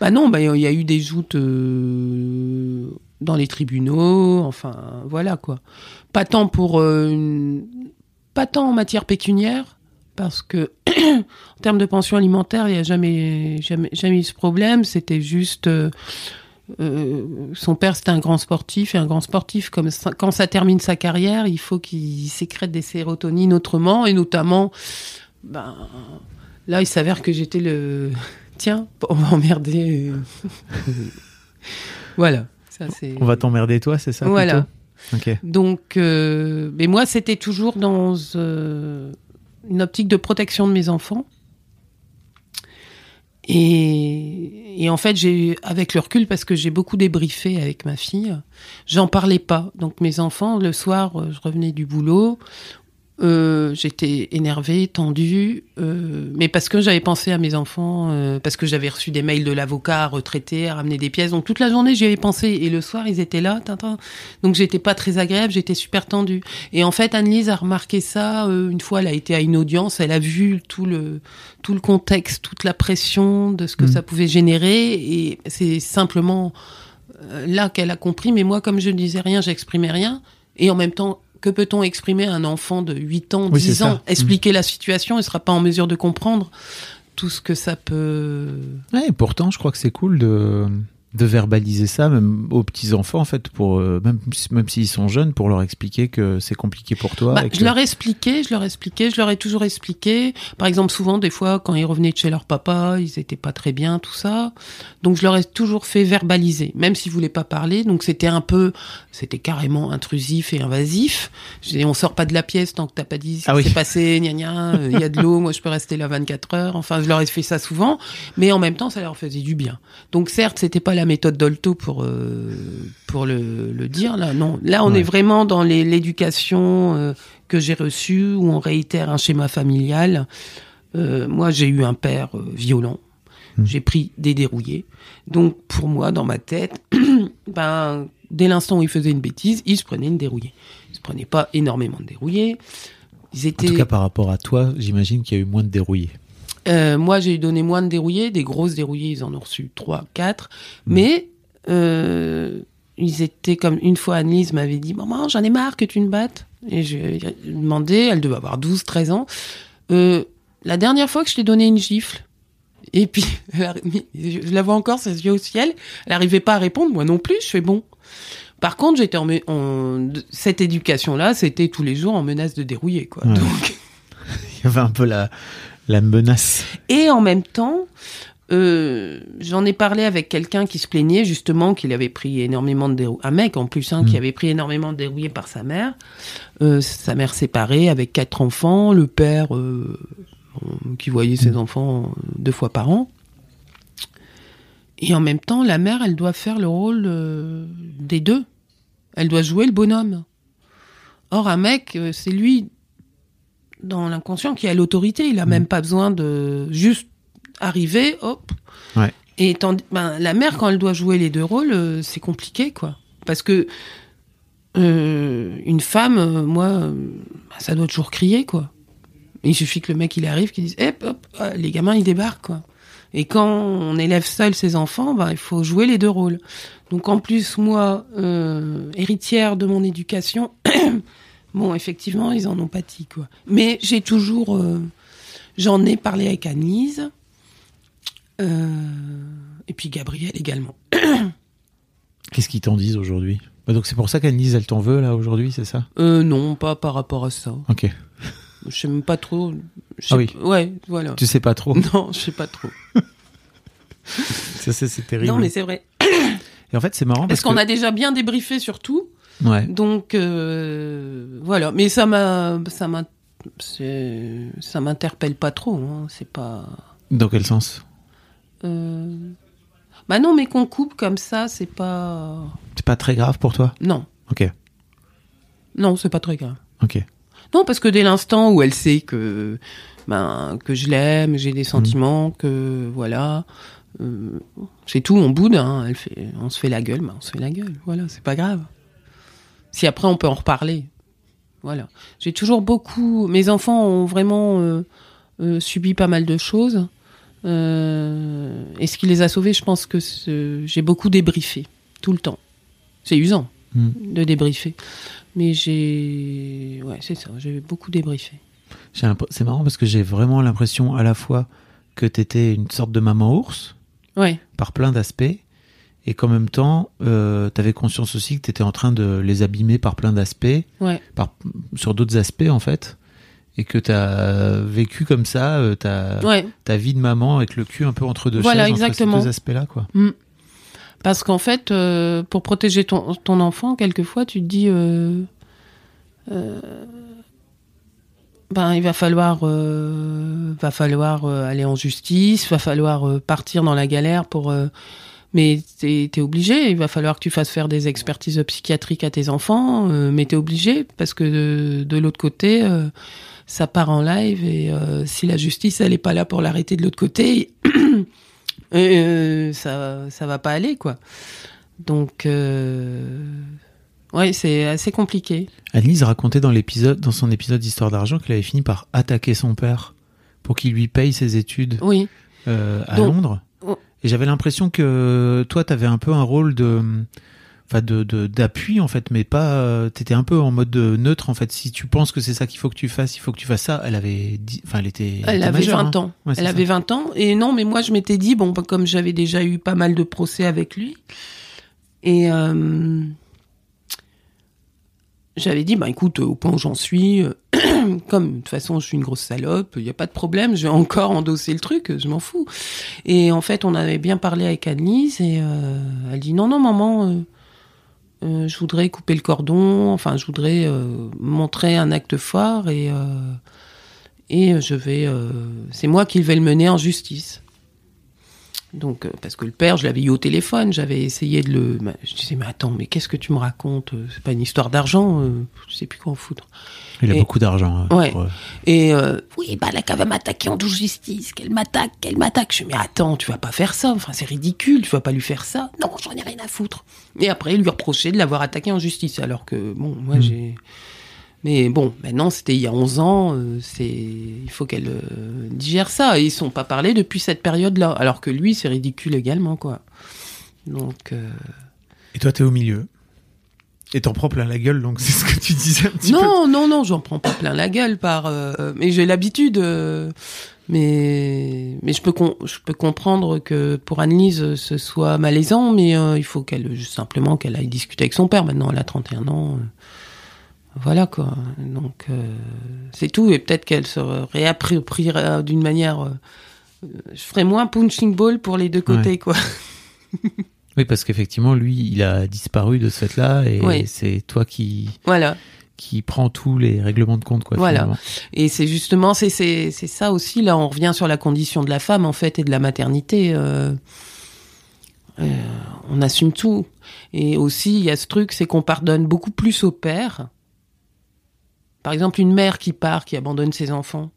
Bah non, bah il y a eu des joutes euh, dans les tribunaux. Enfin, voilà quoi. Pas tant pour, une- pas tant en matière pécuniaire, parce que en termes de pension alimentaire, il n'y a jamais, jamais, jamais eu ce problème. C'était juste. euh, euh, son père, c'était un grand sportif, et un grand sportif, comme ça- quand ça termine sa carrière, il faut qu'il sécrète des sérotonines autrement, et notamment, ben, là, il s'avère que j'étais le, tiens, on va emmerder. euh. voilà, ça. On va t'emmerder toi, c'est ça Voilà. Donc, euh, mais moi, c'était toujours dans euh, une optique de protection de mes enfants. Et, et en fait, j'ai, avec le recul, parce que j'ai beaucoup débriefé avec ma fille, j'en parlais pas. Donc mes enfants, le soir, je revenais du boulot, euh, j'étais énervée, tendue, euh, mais parce que j'avais pensé à mes enfants, euh, parce que j'avais reçu des mails de l'avocat retraité à ramener des pièces. Donc toute la journée, j'y avais pensé. Et le soir, ils étaient là, tintin. Donc j'étais pas très agréable, j'étais super tendue. Et en fait, Annelise a remarqué ça. euh, une fois, elle a été à une audience, elle a vu tout le tout le contexte, toute la pression de ce que Mhm. ça pouvait générer. Et c'est simplement euh, là qu'elle a compris. Mais moi, comme je ne disais rien, j'exprimais rien. Et en même temps, que peut-on exprimer à un enfant de 8 ans, Oui, 10 c'est ans ça. Expliquer la situation, il sera pas en mesure de comprendre tout ce que ça peut. Ouais, et pourtant, je crois que c'est cool de, de verbaliser ça, même aux petits-enfants, en fait, pour, euh, même, même s'ils sont jeunes, pour leur expliquer que c'est compliqué pour toi. Bah, que- je leur ai expliqué, je leur ai expliqué, je leur ai toujours expliqué. Par exemple, souvent, des fois, quand ils revenaient de chez leur papa, ils étaient pas très bien, tout ça. Donc, je leur ai toujours fait verbaliser, même s'ils voulaient pas parler. Donc, c'était un peu, c'était carrément intrusif et invasif. Je on sort pas de la pièce tant que t'as pas dit ce Ah qui oui. s'est passé, gna gna, euh, il y a de l'eau, moi je peux rester là 24 heures. Enfin, je leur ai fait ça souvent, mais en même temps, ça leur faisait du bien. Donc, certes, c'était pas la méthode Dolto pour, euh, pour le, le dire, là, non. Là, on Ouais. est vraiment dans l'éducation euh, que j'ai reçue, où on réitère un schéma familial. Euh, moi, j'ai eu un père violent. Hmm. J'ai pris des dérouillés. Donc, pour moi, dans ma tête, ben, dès l'instant où il faisait une bêtise, il se prenait une dérouillée. Il se prenait pas énormément de dérouillés. Ils En étaient. tout cas, par rapport à toi, j'imagine qu'il y a eu moins de dérouillés. Euh, moi, j'ai donné moins de dérouillés. Des grosses dérouillées, ils en ont reçu trois, quatre. Mais euh, ils étaient comme une fois, Annelise m'avait dit Maman, j'en ai marre que tu me battes. Et je lui ai demandé, elle devait avoir 12, 13 ans, euh, la dernière fois que je t'ai donné une gifle. Et puis, je la vois encore, ses yeux au ciel. Elle n'arrivait pas à répondre, moi non plus. Je fais bon. Par contre, j'étais en, cette éducation-là, c'était tous les jours en menace de dérouiller, quoi. Ouais. Donc, Il y avait un peu la, la menace. Et en même temps, euh, j'en ai parlé avec quelqu'un qui se plaignait justement qu'il avait pris énormément de dérouillés. Un mec en plus, hein, Mm. qui avait pris énormément de dérouillés par sa mère. Euh, sa mère séparée avec quatre enfants, le père euh, qui voyait ses enfants deux fois par an. Et en même temps, la mère, elle doit faire le rôle des deux. Elle doit jouer le bonhomme. Or, un mec, c'est lui, dans l'inconscient, qui a l'autorité. Il a même pas besoin de juste arriver, hop. Ouais. Et tandis- ben, la mère, quand elle doit jouer les deux rôles, euh, c'est compliqué, quoi. Parce que euh, une femme, euh, moi, ben, ça doit toujours crier, quoi. Il suffit que le mec il arrive, qu'il dise, hop, hop, ah, les gamins ils débarquent, quoi. Et quand on élève seul ses enfants, ben, il faut jouer les deux rôles. Donc en plus, moi, héritière de mon éducation, bon, effectivement, ils en ont pâti, quoi. Mais j'ai toujours, euh, j'en ai parlé avec Annelise, euh, et puis Gabriel également. Qu'est-ce qu'ils t'en disent aujourd'hui? Bah, Donc c'est pour ça qu'Annelise, elle t'en veut là aujourd'hui, c'est ça? Euh, non, pas par rapport à ça. Ok. Je sais même pas trop. Ah oui. Ouais, voilà. Tu sais pas trop? Non, je sais pas trop. Ça, c'est c'est terrible. Non, mais c'est vrai. Et en fait, c'est marrant parce, Parce qu'on que... a déjà bien débriefé sur tout. Ouais. Donc, euh, voilà. Mais ça m'a, ça m'a, ça m'interpelle pas trop. Hein. C'est pas. Dans quel sens? Euh... Bah non, mais qu'on coupe comme ça, c'est pas. C'est pas très grave pour toi? Non, Ok. non, c'est pas très grave. Ok. Non, parce que dès l'instant où elle sait que, ben, que je l'aime, j'ai des sentiments, que voilà, euh, c'est tout, on boude, hein, elle fait, on se fait la gueule, ben, on se fait la gueule, voilà, c'est pas grave. Si après on peut en reparler, voilà. J'ai toujours beaucoup, mes enfants ont vraiment euh, euh, subi pas mal de choses, euh, et ce qui les a sauvés, je pense que j'ai beaucoup débriefé tout le temps. C'est usant Hmm. de débriefer. Mais j'ai. Ouais, c'est ça, j'ai beaucoup débriefé. C'est marrant parce que j'ai vraiment l'impression à la fois que t'étais une sorte de maman ours Ouais, par plein d'aspects et qu'en même temps, euh, t'avais conscience aussi que t'étais en train de les abîmer par plein d'aspects, ouais, par, sur d'autres aspects en fait, et que t'as vécu comme ça euh, ta, ouais. ta vie de maman avec le cul un peu entre deux Voilà, chaises, entre exactement. ces deux aspects-là quoi. Parce qu'en fait, euh, pour protéger ton, ton enfant, quelquefois, tu te dis. euh, euh, ben, il va falloir, va falloir aller en justice, va falloir partir dans la galère pour. Mais t'es es obligé. Il va falloir que tu fasses faire des expertises psychiatriques à tes enfants, euh, mais t'es obligé parce que de, de l'autre côté, euh, ça part en live et euh, si la justice elle est pas là pour l'arrêter de l'autre côté, ça ça va pas aller quoi. Donc ouais, c'est assez compliqué. Annelise racontait dans l'épisode, dans son épisode d'Histoire d'argent, qu'elle avait fini par attaquer son père pour qu'il lui paye ses études Oui. euh, à Donc- Londres. Et j'avais l'impression que toi, t'avais un peu un rôle de, enfin de d'appui en fait, mais pas. euh, T'étais un peu en mode neutre en fait. Si tu penses que c'est ça qu'il faut que tu fasses, il faut que tu fasses ça. Elle avait, dit- enfin, elle était. Elle était avait majeure, 20 hein. ans. Ouais, Elle ça. avait 20 ans. Et non, mais moi, je m'étais dit, bon, bah, comme j'avais déjà eu pas mal de procès avec lui, et euh, j'avais dit, bah écoute, au point où j'en suis, euh, comme de toute façon, je suis une grosse salope, il n'y a pas de problème, je vais encore endosser le truc, je m'en fous. Et en fait, on avait bien parlé avec Annelise, et euh, elle dit, non, non, maman, euh, euh, je voudrais couper le cordon, enfin, je voudrais euh, montrer un acte fort, et... euh, et je vais, euh, c'est moi qui vais le mener en justice. Donc, euh, parce que le père, je l'avais eu au téléphone, j'avais essayé de le. Je disais, mais attends, mais qu'est-ce que tu me racontes Euh, C'est pas une histoire d'argent, euh, je sais plus quoi en foutre. Il a beaucoup d'argent. hein, Ouais. pour, Et euh, oui, bah là, qu'elle va m'attaquer en douce justice, qu'elle m'attaque, qu'elle m'attaque. Je dis, mais attends, tu vas pas faire ça, enfin, c'est ridicule, tu vas pas lui faire ça. Non, j'en ai rien à foutre. Et après, il lui reprochait de l'avoir attaqué en justice, alors que, bon, moi, j'ai. Mais bon, maintenant, c'était il y a 11 ans, euh, c'est il faut qu'elle euh, digère ça. Ils sont pas parlé depuis cette période-là, alors que lui, c'est ridicule également, quoi. Donc, euh, Et toi, t'es au milieu. Et t'en prends plein la gueule, donc c'est ce que tu disais un petit peu. non, non, non, j'en prends pas plein la gueule par. mais j'ai l'habitude. mais mais je peux je peux comprendre que pour Annelise ce soit malaisant, mais il faut qu'elle simplement qu'elle aille discuter avec son père. Maintenant, elle a 31 ans. Voilà quoi. Donc euh, c'est tout. Et peut-être qu'elle se réappropriera d'une manière. euh, euh, je ferai moins punching ball pour les deux côtés Ouais. quoi. Oui, parce qu'effectivement, lui, il a disparu de ce fait-là, et c'est toi qui Voilà. qui prend tous les règlements de compte, quoi. Voilà. finalement. Et c'est justement, c'est, c'est, c'est ça aussi, là, on revient sur la condition de la femme, en fait, et de la maternité. euh, euh, on assume tout. Et aussi, il y a ce truc, c'est qu'on pardonne beaucoup plus au père. Par exemple, une mère qui part, qui abandonne ses enfants,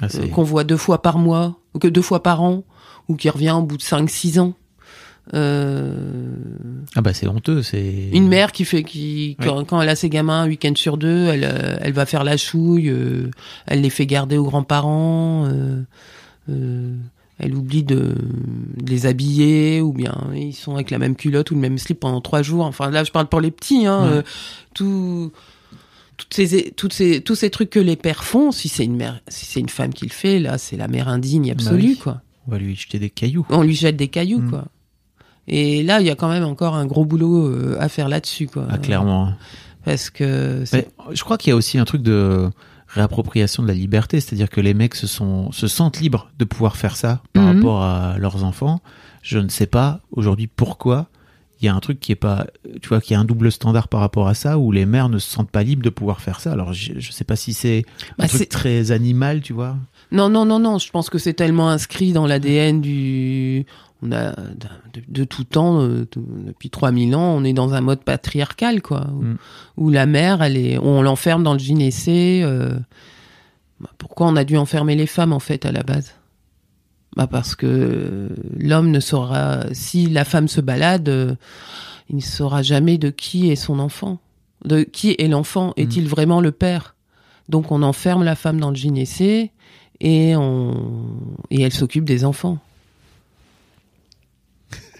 Ah, euh, qu'on voit deux fois par mois, ou que deux fois par an, ou qui revient au bout de 5-6 ans. Euh, ah bah c'est honteux, c'est une mère qui fait qui quand, quand elle a ses gamins un week-end sur deux, elle euh, elle va faire la chouille, euh, elle les fait garder aux grands-parents, euh, elle oublie de, de les habiller ou bien ils sont avec la même culotte ou le même slip pendant trois jours. Enfin là je parle pour les petits, hein, Ouais. tout toutes ces, toutes ces, tous ces trucs que les pères font, si c'est une mère, si c'est une femme qui le fait, là, c'est la mère indigne absolue, oui. quoi. on va lui jeter des cailloux. On lui jette des cailloux, Mm. quoi. Et là, il y a quand même encore un gros boulot euh, à faire là-dessus, quoi. Ah, clairement. Parce que Mais je crois qu'il y a aussi un truc de réappropriation de la liberté, c'est-à-dire que les mecs se sont se sentent libres de pouvoir faire ça par Mhm. rapport à leurs enfants. Je ne sais pas aujourd'hui pourquoi il y a un truc qui est pas tu vois qui a un double standard par rapport à ça où les mères ne se sentent pas libres de pouvoir faire ça. Alors je, je sais pas si c'est un Bah, truc très animal, tu vois. Non, non, non, non. Je pense que c'est tellement inscrit dans l'ADN du. On a de, de tout temps, euh, de- depuis 3000 ans, on est dans un mode patriarcal, quoi, où, Mm. où la mère, elle est, on l'enferme dans le gynécée. euh, bah, pourquoi on a dû enfermer les femmes en fait à la base? Bah parce que l'homme ne saura, si la femme se balade, euh, il ne saura jamais de qui est son enfant, de qui est l'enfant? Est-il vraiment le père? Donc on enferme la femme dans le gynécée et on et elle s'occupe des enfants.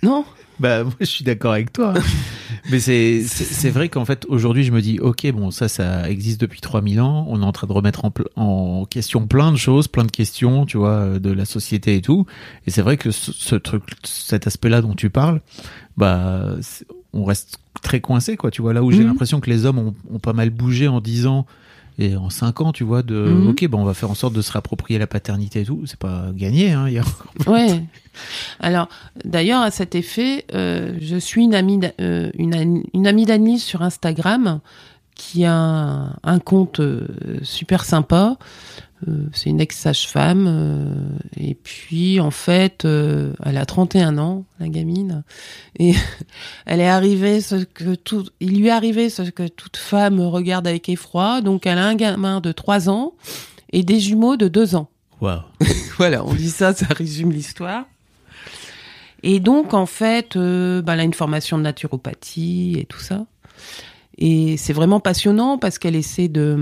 Non? Bah moi je suis d'accord avec toi. Mais c'est c'est vrai qu'en fait aujourd'hui je me dis ok bon ça ça existe depuis 3000 ans, on est en train de remettre en, question plein de choses, plein de questions, tu vois, euh, de la société et tout. Et c'est vrai que ce, ce truc cet aspect-là dont tu parles, bah on reste très coincé quoi, tu vois là où j'ai Mhm. l'impression que les hommes ont, ont pas mal bougé en 10 ans et en 5 ans, tu vois de Mhm. ok bon on va faire en sorte de se réapproprier la paternité et tout, c'est pas gagné hein, il y a Ouais. Alors, d'ailleurs, à cet effet, euh, je suis une amie, euh, une, amie sur Instagram qui a un, un compte euh, super sympa. Euh, c'est une ex-sage-femme. euh, et puis, en fait, euh, elle a 31 ans, la gamine. Et elle est arrivée ce que tout, il lui est arrivé ce que toute femme regarde avec effroi. Donc, elle a un gamin de 3 ans et des jumeaux de 2 ans. Waouh. Voilà, on dit ça, ça résume l'histoire. Et donc, en fait, euh, bah, elle a une formation de naturopathie et tout ça. Et c'est vraiment passionnant parce qu'elle essaie de,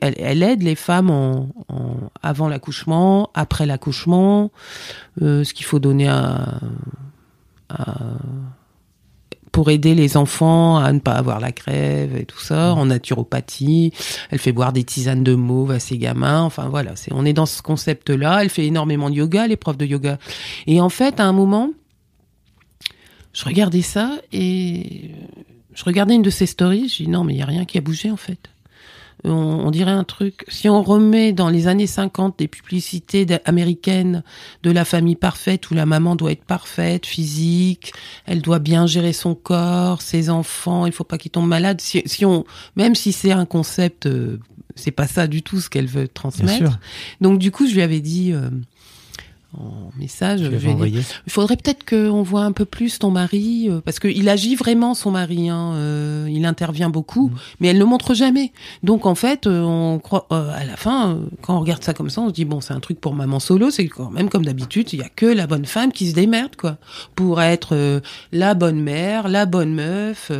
elle, aide les femmes avant l'accouchement, après l'accouchement, euh, ce qu'il faut donner à, pour aider les enfants à ne pas avoir la crève et tout ça, en naturopathie. Elle fait boire des tisanes de mauve à ses gamins. Enfin voilà, on est dans ce concept-là. Elle fait énormément de yoga, les profs de yoga. Et en fait, à un moment, je regardais ça et je regardais une de ses stories. Je dis non, mais il y a rien qui a bougé en fait. On, on dirait un truc. Si on remet dans les années 50 des publicités américaines de la famille parfaite où la maman doit être parfaite, physique, elle doit bien gérer son corps, ses enfants, il faut pas qu'ils tombent malades. Si, si on, même si c'est un concept, euh, c'est pas ça du tout ce qu'elle veut transmettre. Donc du coup, je lui avais dit euh, en message, je il faudrait peut-être qu'on voit un peu plus ton mari, euh, parce qu'il agit vraiment son mari, hein, euh, il intervient beaucoup, mais elle ne montre jamais. Donc en fait, euh, on croit, à la fin, quand on regarde ça comme ça, on se dit bon, c'est un truc pour maman solo, c'est quand même comme d'habitude, il y a que la bonne femme qui se démerde quoi, pour être la bonne mère, la bonne meuf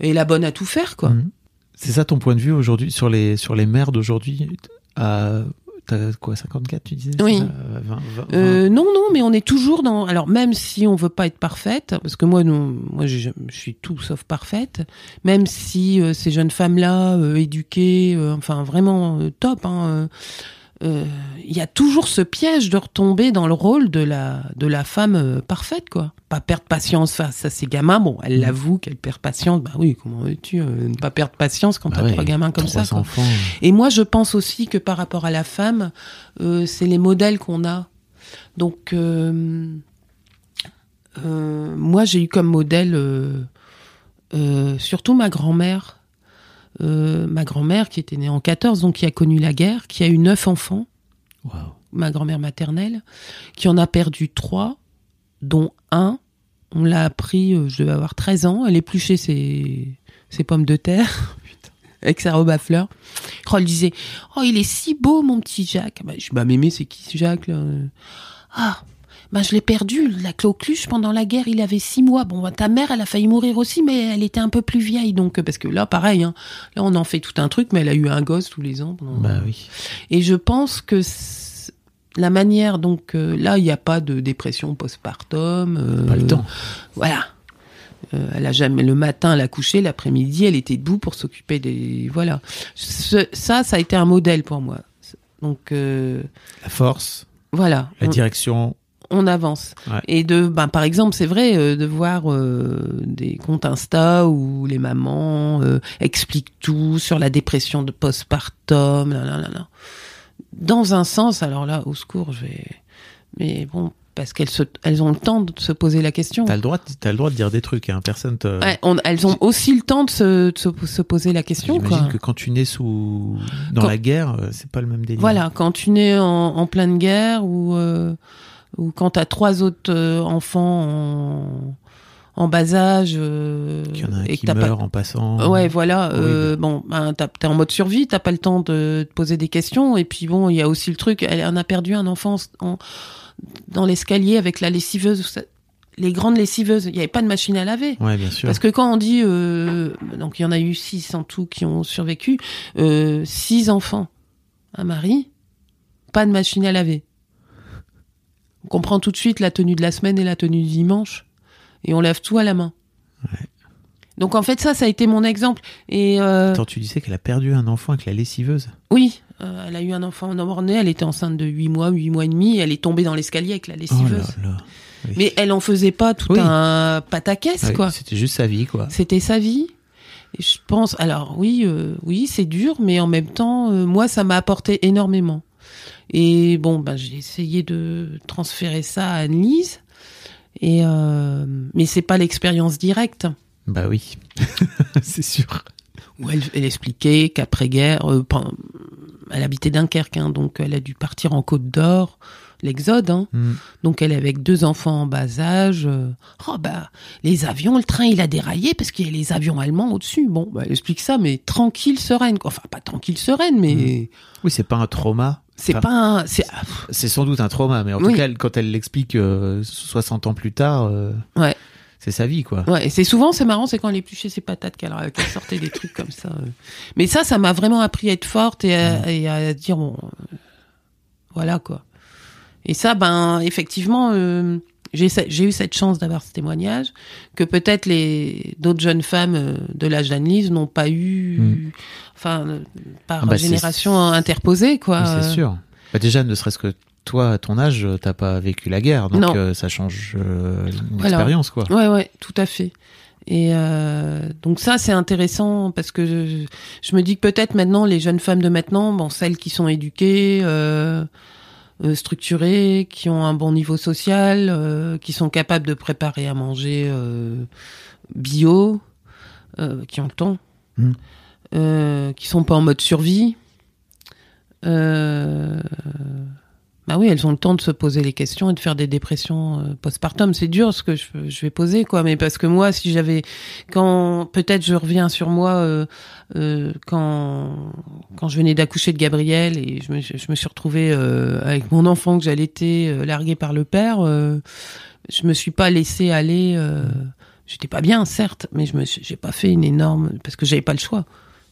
et la bonne à tout faire quoi. Mhm. C'est ça ton point de vue aujourd'hui sur les sur les mères d'aujourd'hui à t'as quoi 54 tu disais Oui. Euh, 20, 20, non, non, mais on est toujours dans. Alors même si on veut pas être parfaite, parce que moi, non, moi, j'ai- je suis tout sauf parfaite. Même si euh, ces jeunes femmes-là, euh, éduquées, enfin vraiment top, hein, euh, euh, il y a toujours ce piège de retomber dans le rôle de la de la femme euh, parfaite, quoi. Pas perdre patience face à ses gamins. Bon, elle l'avoue qu'elle perd patience. Bah oui, comment veux-tu euh, ne pas perdre patience quand Bah t'as ouais, trois gamins comme trois ça quoi. enfants. Et moi, je pense aussi que par rapport à la femme, c'est les modèles qu'on a. Donc, moi, j'ai eu comme modèle surtout ma grand-mère. Euh, ma grand-mère qui était née en 14, donc qui a connu la guerre, qui a eu neuf enfants, ma grand-mère maternelle, qui en a perdu trois, dont un on l'a appris, euh, je devais avoir 13 ans, elle épluchait ses, ses pommes de terre. Avec sa robe à fleurs. Oh, elle disait, oh, il est si beau, mon petit Jacques. Bah, je, bah, mémé, c'est qui, ce Jacques, là? Ah, bah, je l'ai perdu, la Clocluche, pendant la guerre, il avait six mois. Bon, bah, ta mère, elle a failli mourir aussi, mais elle était un peu plus vieille, donc, parce que là, pareil, hein, là, on en fait tout un truc, mais elle a eu un gosse tous les ans. pendant- Bah oui. Et je pense que la manière, donc, euh, là, il n'y a pas de dépression postpartum. euh, Pas le temps. Voilà. Euh, elle a jamais le matin, elle a couché, l'après-midi, elle était debout pour s'occuper des voilà. Ce- ça, ça a été un modèle pour moi. Donc euh, La force, voilà, la on, direction. On avance. Ouais. Et de, ben, par exemple, c'est vrai euh, de voir euh, des comptes Insta où les mamans euh, expliquent tout sur la dépression de postpartum. Là, là, là, là. Dans un sens, alors là, au secours, je vais. Mais bon, parce qu'elles se, elles ont le temps de se poser la question. T'as le droit, t'as le droit de dire des trucs. Hein. Personne te. Ouais, on- elles ont aussi le temps de se, de se, se poser la question. J'imagine que quand tu nais sous dans Quand- la guerre, c'est pas le même délire. Voilà, quand tu nais en, en pleine guerre ou, euh, ou quand tu as trois autres euh, enfants en, en bas âge euh, Qu'il y en a un et qui que meurt pas... en passant. Ouais, voilà. euh, bon, ben, t'es en mode survie, t'as pas le temps de te poser des questions. Et puis bon, il y a aussi le truc, elle en a perdu un enfant en- dans l'escalier avec la lessiveuse, les grandes lessiveuses. Il n'y avait pas de machine à laver. Ouais, bien sûr. Parce que quand on dit, euh, donc il y en a eu six en tout qui ont survécu, euh, six enfants, un mari, pas de machine à laver. On comprend tout de suite la tenue de la semaine et la tenue du dimanche, et on lave tout à la main. Donc en fait ça, ça a été mon exemple. Et euh, Attends, tu disais qu'elle a perdu un enfant avec la lessiveuse. oui, euh, elle a eu un enfant mort-né, elle était enceinte de 8 mois, 8 mois et demi, elle est tombée dans l'escalier avec la Oh lessiveuse. là là. Oui. Mais elle en faisait pas tout Oui. un pataquès, quoi. C'était juste sa vie, quoi. C'était sa vie. Et je pense, alors oui, euh, oui, c'est dur, mais en même temps, moi, ça m'a apporté énormément. Et bon, ben, j'ai essayé de transférer ça à Anne-Lise. Et euh, mais c'est pas l'expérience directe Bah oui, c'est sûr. où elle, elle expliquait qu'après-guerre, euh, elle habitait Dunkerque, hein, donc elle a dû partir en Côte d'Or, l'exode. Hein, Mm. donc elle est avec deux enfants en bas âge. euh, oh bah les avions, le train il a déraillé parce qu'il y a les avions allemands au-dessus. Bon, bah, elle explique ça, mais tranquille, sereine. quoi. Enfin pas tranquille, sereine, mais Oui, c'est pas un trauma. C'est Enfin, pas. Un, c'est C'est sans doute un trauma, mais en Oui. tout cas, quand elle l'explique euh, 60 ans plus tard, euh, ouais, c'est sa vie, quoi. ouais. Et c'est souvent c'est marrant, c'est quand elle épluchait ses patates qu'elle qu'elle sortait des trucs comme ça. euh. Mais ça, ça m'a vraiment appris à être forte et à, et à dire bon, euh, voilà quoi. Et ça, ben effectivement. euh, j'ai eu cette chance d'avoir ce témoignage que peut-être les d'autres jeunes femmes euh, de l'âge d'Annelise n'ont pas eu, Mm. enfin euh, par Ah bah, génération interposée quoi. C'est sûr. Bah, déjà, ne serait-ce que toi, à ton âge, t'as pas vécu la guerre, donc euh, ça change euh, une Voilà. expérience, quoi. Ouais, ouais, tout à fait. Et euh, donc ça, c'est intéressant parce que je, je me dis que peut-être maintenant, les jeunes femmes de maintenant, bon, celles qui sont éduquées, euh, structurées, qui ont un bon niveau social, euh, qui sont capables de préparer à manger euh, bio, euh, qui ont le temps, Mm. euh, qui sont pas en mode survie. Euh, bah oui, elles ont le temps de se poser les questions et de faire des dépressions euh, postpartum. C'est dur ce que je, vais poser, quoi. Mais parce que moi, si j'avais, quand peut-être je reviens sur moi, euh, euh, quand quand je venais d'accoucher de Gabriel et je me, je me suis retrouvée euh, avec mon enfant que j'allaitais, euh, largué par le père, euh, je me suis pas laissée aller. J'étais pas bien, certes, mais je me, j'ai pas fait une énorme parce que j'avais pas le choix.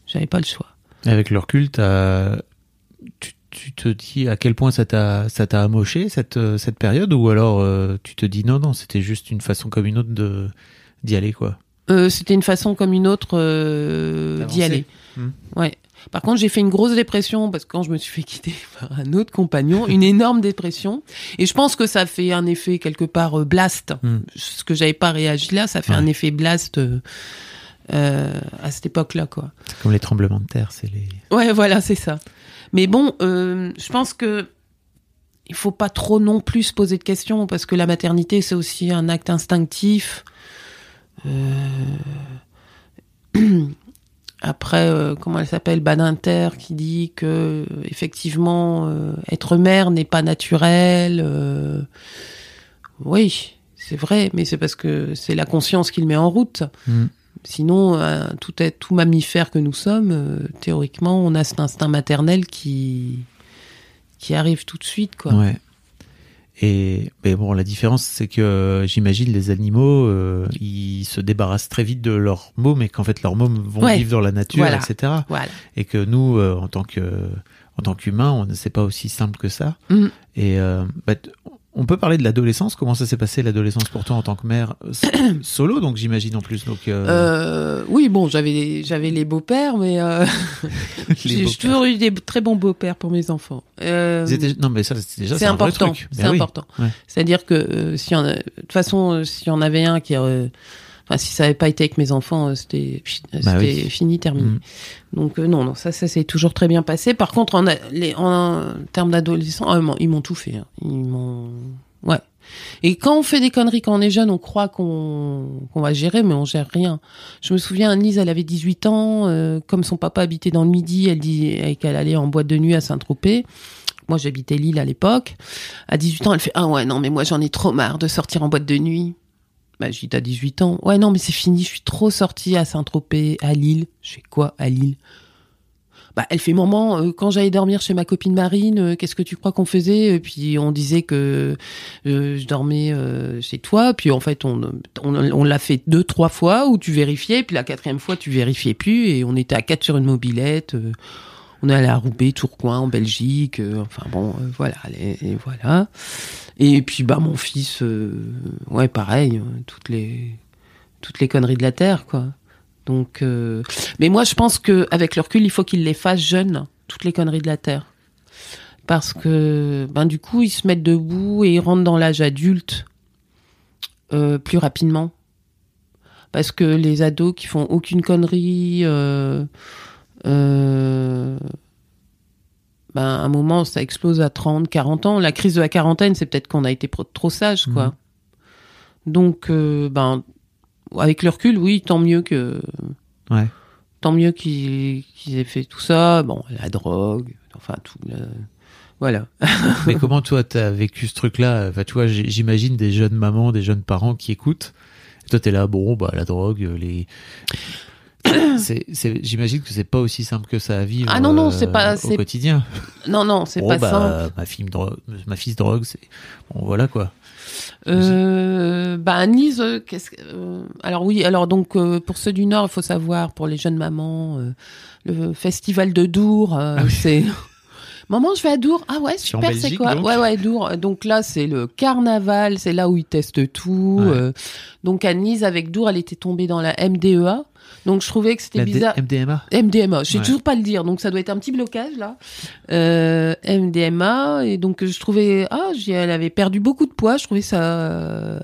J'avais pas le choix. Avec le recul, tu, tu te dis à quel point ça t'a ça t'a amoché cette euh, cette période ou alors euh, tu te dis non non c'était juste une façon comme une autre de d'y aller quoi? Euh, c'était une façon comme une autre euh, d'y aller. Hmm. Ouais. Par contre, j'ai fait une grosse dépression parce que quand je me suis fait quitter par un autre compagnon, une énorme dépression. Et je pense que ça fait un effet quelque part euh, blast. Hmm. Ce que j'avais pas réagi là, ça fait Ouais. un effet blast euh, euh, à cette époque-là, quoi. C'est comme les tremblements de terre, c'est les Ouais, voilà, c'est ça. Mais bon, euh, je pense que il faut pas trop non plus se poser de questions parce que la maternité c'est aussi un acte instinctif. Euh, Après, euh, comment elle s'appelle, Badinter, qui dit que effectivement être mère n'est pas naturel. Oui, c'est vrai, mais c'est parce que c'est la conscience qui le met en route. Mm. Sinon, euh, tout, est, tout mammifère que nous sommes, euh, théoriquement, on a cet instinct maternel qui, qui arrive tout de suite, quoi. Ouais. Et mais bon, la différence, c'est que euh, j'imagine les animaux, euh, ils se débarrassent très vite de leurs mômes et qu'en fait leurs mômes vont Ouais. vivre dans la nature, Voilà. etc. Voilà. Et que nous, en tant que en tant qu'humains, on ne sait pas aussi simple que ça. Mm. Et bah, on peut parler de l'adolescence. Comment ça s'est passé l'adolescence pour toi en tant que mère euh, solo, donc j'imagine en plus. Donc euh, Euh, oui, bon, j'avais j'avais les beaux-pères, mais euh, j'ai toujours eu des très bons beaux-pères pour mes enfants. Euh, étaient- Non, mais ça, c'est déjà c'est important. C'est Ben oui. important. Ouais. C'est-à-dire que euh, si de toute façon, si on avait un qui, euh, enfin, si ça avait pas été avec mes enfants, euh, c'était fi- Bah oui. fini, terminé. Mm. Donc euh, non, non, ça, ça s'est toujours très bien passé. Par contre, en, les, en termes d'adolescents, ah, ils m'ont- tout fait. hein. Ils m'ont, ouais. Et quand on fait des conneries quand on est jeune, on croit qu'on va gérer, mais on gère rien. Je me souviens, Annelise, elle avait 18 ans, euh, comme son papa habitait dans le Midi, elle dit qu'elle allait en boîte de nuit à Saint-Tropez. Moi, j'habitais Lille à l'époque. À 18 ans, elle fait Ah ouais, non, mais moi, j'en ai trop marre de sortir en boîte de nuit. Bah, j'ai T'as 18 ans. Ouais, non, mais c'est fini, je suis trop sortie à Saint-Tropez, à Lille. Je quoi à Lille? Bah, elle fait maman euh, quand j'allais dormir chez ma copine Marine euh, qu'est-ce que tu crois qu'on faisait? Puis on disait que euh, je dormais euh, chez toi. Puis en fait on on, l'a fait deux trois fois où tu vérifiais. Puis la quatrième fois tu vérifiais plus et on était à quatre sur une mobilette on est allé à Roubaix Tourcoing en Belgique euh, enfin bon euh, voilà et, voilà. Et puis bah mon fils euh, ouais pareil toutes les toutes les conneries de la terre quoi. Donc, mais moi, je pense que avec le recul, il faut qu'ils les fassent jeunes, toutes les conneries de la terre, parce que, ben du coup, ils se mettent debout et ils rentrent dans l'âge adulte plus rapidement, parce que les ados qui font aucune connerie, euh, ben à un moment, ça explose à 30, 40 ans. La crise de la quarantaine, c'est peut-être qu'on a été trop sage, quoi. Donc, euh, ben avec le recul, oui, tant mieux que. Ouais. Tant mieux qu'ils aient fait tout ça. Bon, la drogue, enfin tout. Voilà. Mais comment toi t'as vécu ce truc-là? Enfin, tu vois, j'imagine des jeunes mamans, des jeunes parents qui écoutent. Et toi, t'es là, bon, bah la drogue, les. J'imagine que c'est pas aussi simple que ça à vivre. Ah non, non, euh, c'est pas- au c'est- quotidien. Non, non, c'est pas bah, simple. Ma fille drogue, ma fille se drogue, c'est bon, voilà quoi. Euh, bah Annelise, euh, qu'est-ce que, euh, alors oui, alors donc euh, pour ceux du Nord, il faut savoir pour les jeunes mamans, euh, le festival de Dour, euh, c'est. Maman, je vais à Dour. Ah ouais, super, c'est quoi donc Ouais, ouais, Dour. Donc là, c'est le carnaval, c'est là où ils testent tout. Ouais. euh. donc Annelise, avec Dour, elle était tombée dans la MDEA. Donc je trouvais que c'était bizarre. MDMA. MDMA, je sais Ouais. toujours pas le dire, donc ça doit être un petit blocage là. Euh, MDMA et donc je trouvais ah elle avait perdu beaucoup de poids, je trouvais ça euh,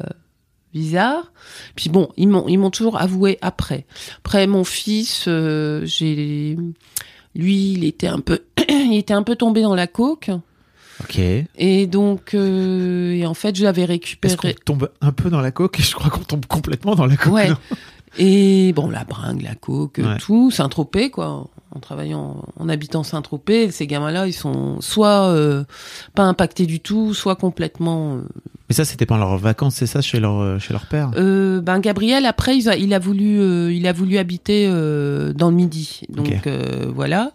bizarre. Puis bon, ils m'ont ils m'ont toujours avoué après. Après mon fils, euh, j'ai lui il était un peu il était un peu tombé dans la coke Ok. et donc euh, et en fait je l'avais récupéré. qu'on tombe un peu dans la coque Je crois qu'on tombe complètement dans la coque. Ouais. Et bon, la bringue, la coke, Ouais. tout, Saint-Tropez, quoi. En travaillant, en habitant Saint-Tropez, ces gamins-là, ils sont soit euh, pas impactés du tout, soit complètement. euh, Mais ça, c'était pendant leurs vacances, c'est ça, chez leur, euh, chez leur père? Euh, ben Gabriel, après, il a, il a voulu, euh, il a voulu habiter euh, dans le Midi, donc Ok. euh, voilà.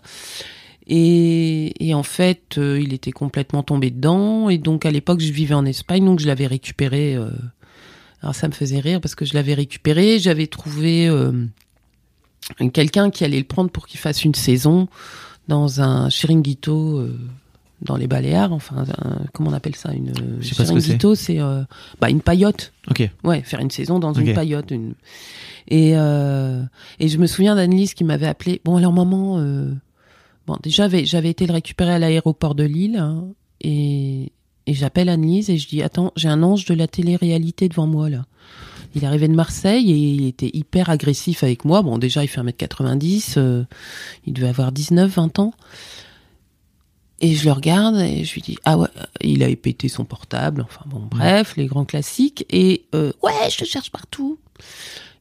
Et, et en fait, euh, il était complètement tombé dedans. Et donc, à l'époque, je vivais en Espagne, donc je l'avais récupéré. Alors, ça me faisait rire parce que je l'avais récupéré. J'avais trouvé euh, quelqu'un qui allait le prendre pour qu'il fasse une saison dans un chiringuito euh, dans les Baléares. Enfin, un- comment on appelle ça Une Je sais pas c'est. euh, bah, une paillote. Ok. Ouais, faire une saison dans une paillote. Une... Et, euh, et je me souviens d'Annelise qui m'avait appelé. Bon, alors maman, euh... bon, déjà j'avais, j'avais été le récupérer à l'aéroport de Lille hein, et, et j'appelle Annelise et je dis attends, j'ai un ange de la télé-réalité devant moi là. Il arrivait de Marseille et il était hyper agressif avec moi. Bon, déjà il fait 1m90, euh, il devait avoir 19, 20 ans. Et je le regarde et je lui dis ah ouais il avait pété son portable enfin bon bref les grands classiques et euh, ouais je te cherche partout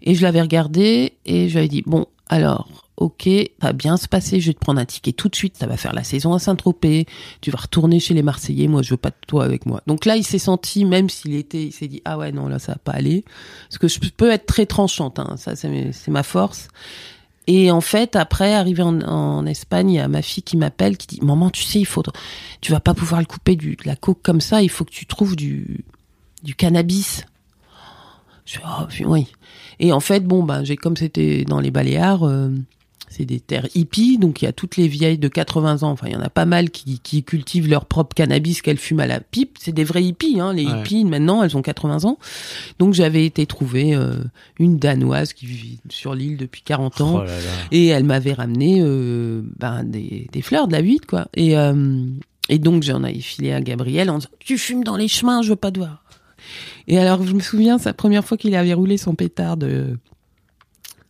et je l'avais regardé et je lui avais dit bon alors ok, ça va bien se passer, je vais te prendre un ticket tout de suite, ça va faire la saison à Saint-Tropez, tu vas retourner chez les Marseillais, moi je veux pas de toi avec moi. Donc là, il s'est senti, même s'il était, il s'est dit, ah ouais, non, là, ça va pas aller. Parce que je peux être très tranchante, hein, ça c'est ma force. Et en fait, après, arrivé en, Espagne, il y a ma fille qui m'appelle, qui dit, maman, tu sais, il faut, tu vas pas pouvoir le couper de la coke comme ça, il faut que tu trouves du, cannabis. Je fais, oh, oui. Et en fait, bon, ben, j'ai comme c'était dans les Baléares, euh, c'est des terres hippies, donc il y a toutes les vieilles de 80 ans. Enfin, il y en a pas mal qui, qui cultivent leur propre cannabis qu'elles fument à la pipe. C'est des vrais hippies, hein. Les Ouais. hippies, maintenant, elles ont 80 ans. Donc j'avais été trouver euh, une danoise qui vit sur l'île depuis 40 ans. Oh là là. Et elle m'avait ramené euh, ben, des, des fleurs, de la huître, quoi. Et, euh, et donc, j'en avais filé à Gabriel en disant Tu fumes dans les chemins, je veux pas te voir. Et alors, je me souviens, sa première fois qu'il avait roulé son pétard de,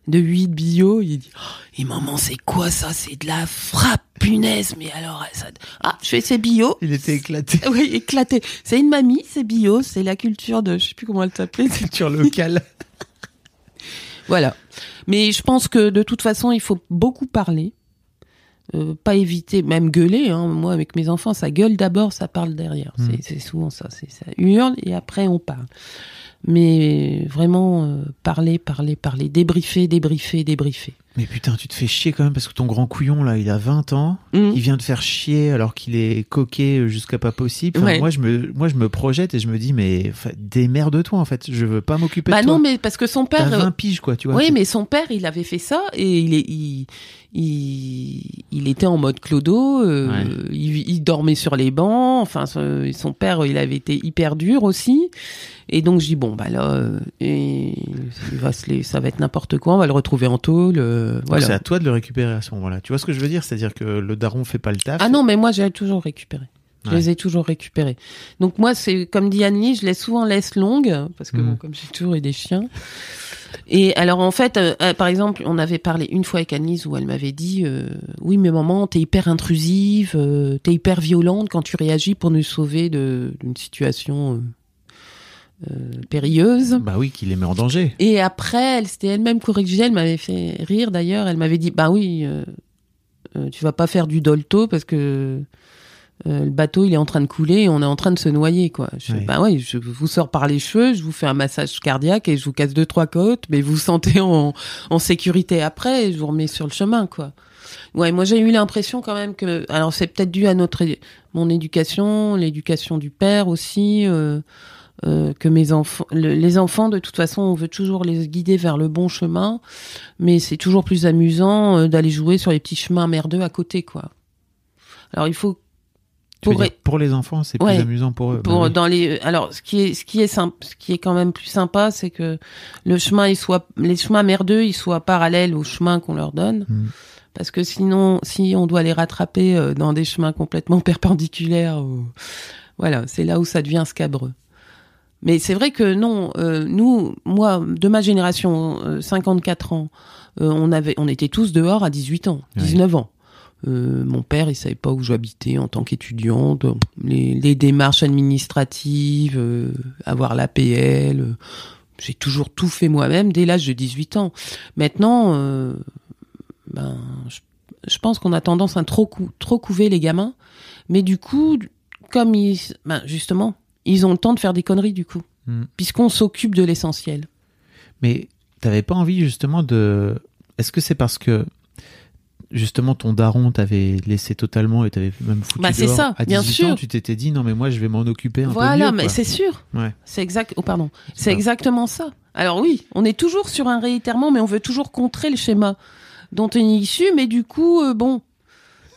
de huître bio, il dit oh, Et maman, c'est quoi ça? C'est de la frappe, punaise Mais alors, ça. Ah, je fais c'est bio. Il était éclaté. Oui, éclaté. C'est une mamie, c'est bio, c'est la culture de. Je sais plus comment elle s'appelait. Culture locale. Voilà. Mais je pense que de toute façon, il faut beaucoup parler. Euh, pas éviter, même gueuler. Hein. Moi, avec mes enfants, ça gueule d'abord, ça parle derrière. C'est- C'est souvent ça. C'est ça hurle et après on parle. Mais vraiment, euh, parler, parler, parler, débriefer, débriefer, débriefer. Mais putain, tu te fais chier quand même parce que ton grand couillon là, il a 20 ans, Mm. il vient de faire chier alors qu'il est coquet jusqu'à pas possible. Enfin, Ouais. Moi, je me, moi, je me projette et je me dis, mais démerde-toi en fait. Je veux pas m'occuper Bah de toi. non, mais parce que son T'as père. euh, 20 piges quoi, tu vois. Oui, mais son père, il avait fait ça et il, est, il, il, il était en mode clodo. euh, Ouais. il, il dormait sur les bancs. Enfin, son, son père, il avait été hyper dur aussi. Et donc je dis bon bah là, euh, et il va se les- ça va être n'importe quoi. On va le retrouver en tôle. euh, Voilà. C'est à toi de le récupérer à ce moment-là. Tu vois ce que je veux dire? C'est-à-dire que le daron fait pas le taf. Ah non, mais moi j'ai toujours récupéré. Je Ouais. les ai toujours récupérés. Donc moi, c'est comme dit Annie, je laisse souvent laisse longue parce que bon, comme j'ai toujours eu des chiens. Et alors en fait, euh, euh, par exemple, on avait parlé une fois avec Annelise où elle m'avait dit, euh, oui mais maman, t'es hyper intrusive, t'es hyper violente quand tu réagis pour nous sauver de- d'une situation euh, périlleuse. Bah oui, qu'il les met en danger. Et après, elle s'était elle-même corrigée, elle m'avait fait rire d'ailleurs, elle m'avait dit, bah oui, euh, euh, tu vas pas faire du dolto parce que euh, le bateau il est en train de couler et on est en train de se noyer quoi. Je Ouais. bah oui, je vous sors par les cheveux, je vous fais un massage cardiaque et je vous casse deux trois côtes, mais vous vous sentez en, en sécurité après et je vous remets sur le chemin quoi. Ouais, moi j'ai eu l'impression quand même que, alors c'est peut-être dû à notre mon éducation, l'éducation du père aussi. euh, euh, que mes enfants, le- les enfants, de toute façon, on veut toujours les guider vers le bon chemin, mais c'est toujours plus amusant euh, d'aller jouer sur les petits chemins merdeux à côté, quoi. Alors il faut pour, dire, pour les enfants, c'est plus amusant pour eux. pour Bah oui. dans les alors ce qui est ce qui est symp- ce qui est quand même plus sympa, c'est que le chemin il soit les chemins merdeux ils soient parallèles au chemin qu'on leur donne. Mm. Parce que sinon, si on doit les rattraper euh, dans des chemins complètement perpendiculaires, ou- voilà, c'est là où ça devient scabreux. Mais c'est vrai que non, euh, nous, moi, de ma génération, euh, 54 ans, euh, on avait, on était tous dehors à 18 ans, Ouais. 19 ans. Euh, mon père, il savait pas où j'habitais en tant qu'étudiante. Les, les démarches administratives, euh, avoir l'APL, euh, j'ai toujours tout fait moi-même dès l'âge de 18 ans. Maintenant, euh, ben, je, je pense qu'on a tendance à trop, cou- trop couver les gamins. Mais du coup, comme ils, ben, justement, ils ont le temps de faire des conneries du coup, Mm. puisqu'on s'occupe de l'essentiel. Mais t'avais pas envie justement de. Est-ce que c'est parce que justement ton daron t'avait laissé totalement et t'avais même foutu Bah, c'est ça, à bien 18 sûr. ans, tu t'étais dit non mais moi je vais m'en occuper un Voilà, peu mieux. mais c'est sûr. Ouais. C'est exact. Oh pardon. C'est exactement ça. Alors oui, on est toujours sur un réitèrement, mais on veut toujours contrer le schéma dont on est issu. Mais du coup, euh, bon,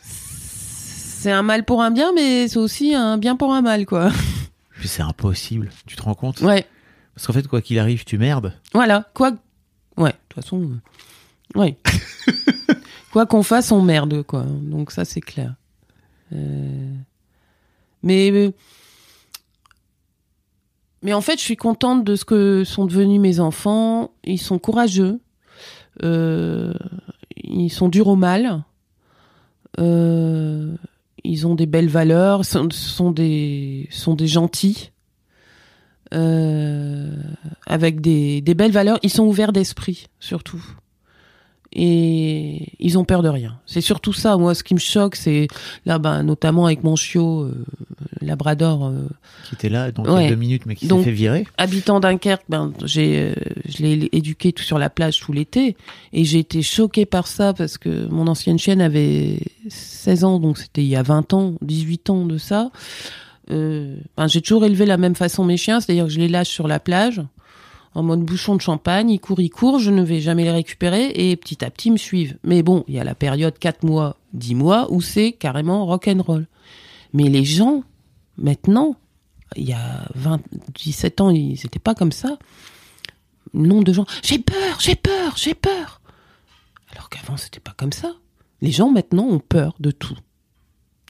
c'est un mal pour un bien, mais c'est aussi un bien pour un mal, quoi. Puis c'est impossible. Tu te rends compte Ouais. Parce qu'en fait quoi qu'il arrive, tu merdes. Voilà. Quoi. Ouais. De toute façon. euh, Ouais. quoi qu'on fasse, on merde, quoi. Donc ça, c'est clair. Euh, Mais. euh, Mais en fait, je suis contente de ce que sont devenus mes enfants. Ils sont courageux. Euh, Ils sont durs au mal. Euh, Ils ont des belles valeurs. Sont, des sont des gentils. Euh, avec des, des belles valeurs. Ils sont ouverts d'esprit, surtout. Et ils ont peur de rien. C'est surtout ça. Moi, ce qui me choque, c'est là, ben, notamment avec mon chiot euh, Labrador, euh, Qui était là dans Ouais. deux minutes, mais qui s'est Donc- fait virer. habitant Dunkerque. Ben, j'ai, euh, je l'ai éduqué tout sur la plage tout l'été, et j'ai été choquée par ça parce que mon ancienne chienne avait 16 ans, donc c'était il y a 20 ans, 18 ans de ça. Euh, ben, j'ai toujours élevé la même façon mes chiens, c'est-à-dire que je les lâche sur la plage en mode bouchon de champagne, ils courent, ils courent, je ne vais jamais les récupérer et petit à petit ils me suivent. Mais bon, il y a la période 4 mois, 10 mois où c'est carrément rock'n'roll. Mais les gens, maintenant, il y a 20, 17 ans, ils n'étaient pas comme ça. Le nombre de gens, j'ai peur, j'ai peur, j'ai peur. Alors qu'avant, c'était pas comme ça. Les gens maintenant ont peur de tout.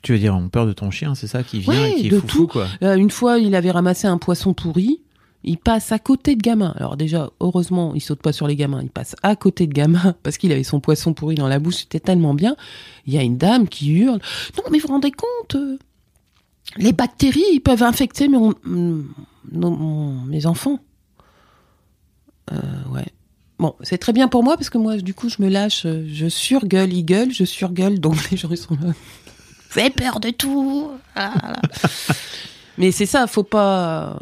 Tu veux dire, on peur de ton chien, c'est ça, qui vient Ouais, et qui est de foufou, tout. quoi. Euh, une fois, il avait ramassé un poisson pourri. Il passe à côté de gamin. Alors déjà, heureusement, il saute pas sur les gamins. Il passe à côté de gamin parce qu'il avait son poisson pourri dans la bouche. C'était tellement bien. Il y a une dame qui hurle. Non, mais vous vous rendez compte euh, Les bactéries, ils peuvent infecter mon- mon- mon- mes enfants. Euh, ouais. Bon, c'est très bien pour moi parce que moi, du coup, je me lâche. euh, Je surgueule, il gueule, je surgueule. Donc les gens, ils sont là. Peur de tout. Ah, là. Mais c'est ça, faut pas.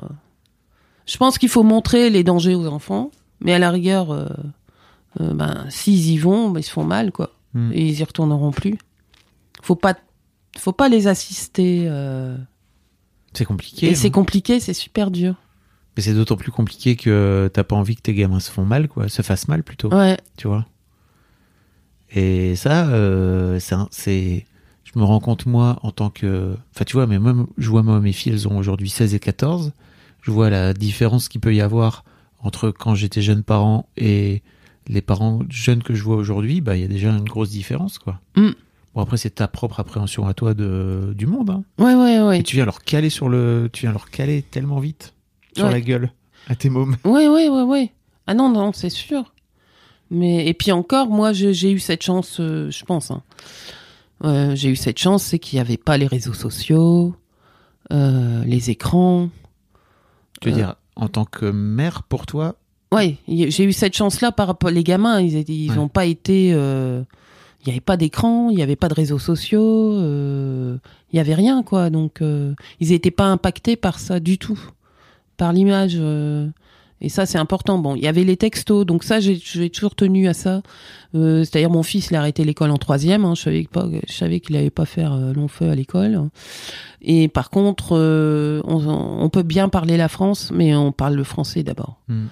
Je pense qu'il faut montrer les dangers aux enfants, mais à la rigueur, euh, euh, ben, s'ils y vont, ben, ils se font mal, quoi. Mm. Et ils y retourneront plus. Faut pas, faut pas les assister. euh, C'est compliqué. Et hein. c'est compliqué, c'est super dur. Mais c'est d'autant plus compliqué que t'as pas envie que tes gamins se font mal, quoi, se fassent mal plutôt, Ouais. tu vois. Et ça, c'est, je me rends compte moi en tant que, enfin tu vois, mais même je vois moi mes filles, elles ont aujourd'hui 16 et 14. Je vois la différence qu'il peut y avoir entre quand j'étais jeune parent et les parents jeunes que je vois aujourd'hui. Bah il y a déjà une grosse différence, quoi. Mm. Bon après c'est ta propre appréhension à toi de du monde. Hein. Ouais, ouais, ouais. Et tu viens leur caler sur le, tu viens leur caler tellement vite sur Ouais. la gueule à tes mômes. Ouais, ouais, ouais, ouais. Ah non, non, c'est sûr. Mais et puis encore, moi, j'ai eu cette chance, euh, je pense. hein. Euh, j'ai eu cette chance, c'est qu'il n'y avait pas les réseaux sociaux, euh, les écrans. Tu veux Euh. dire, en tant que mère, pour toi, Ouais, y- j'ai eu cette chance-là par rapport les gamins. Ils étaient- ils Ouais. ont pas été. euh, Il n'y avait pas d'écran, il n'y avait pas de réseaux sociaux, euh, il n'y avait rien quoi. Donc euh, ils n'étaient pas impactés par ça du tout, par l'image. Et ça c'est important. Bon, il y avait les textos, donc ça j'ai toujours tenu à ça. Euh, C'est-à-dire mon fils il a arrêté l'école en troisième. Hein, je savais pas, je savais qu'il n'allait pas faire euh, long feu à l'école. Et par contre, euh, on, on peut bien parler la France, mais on parle le français d'abord. Hmm.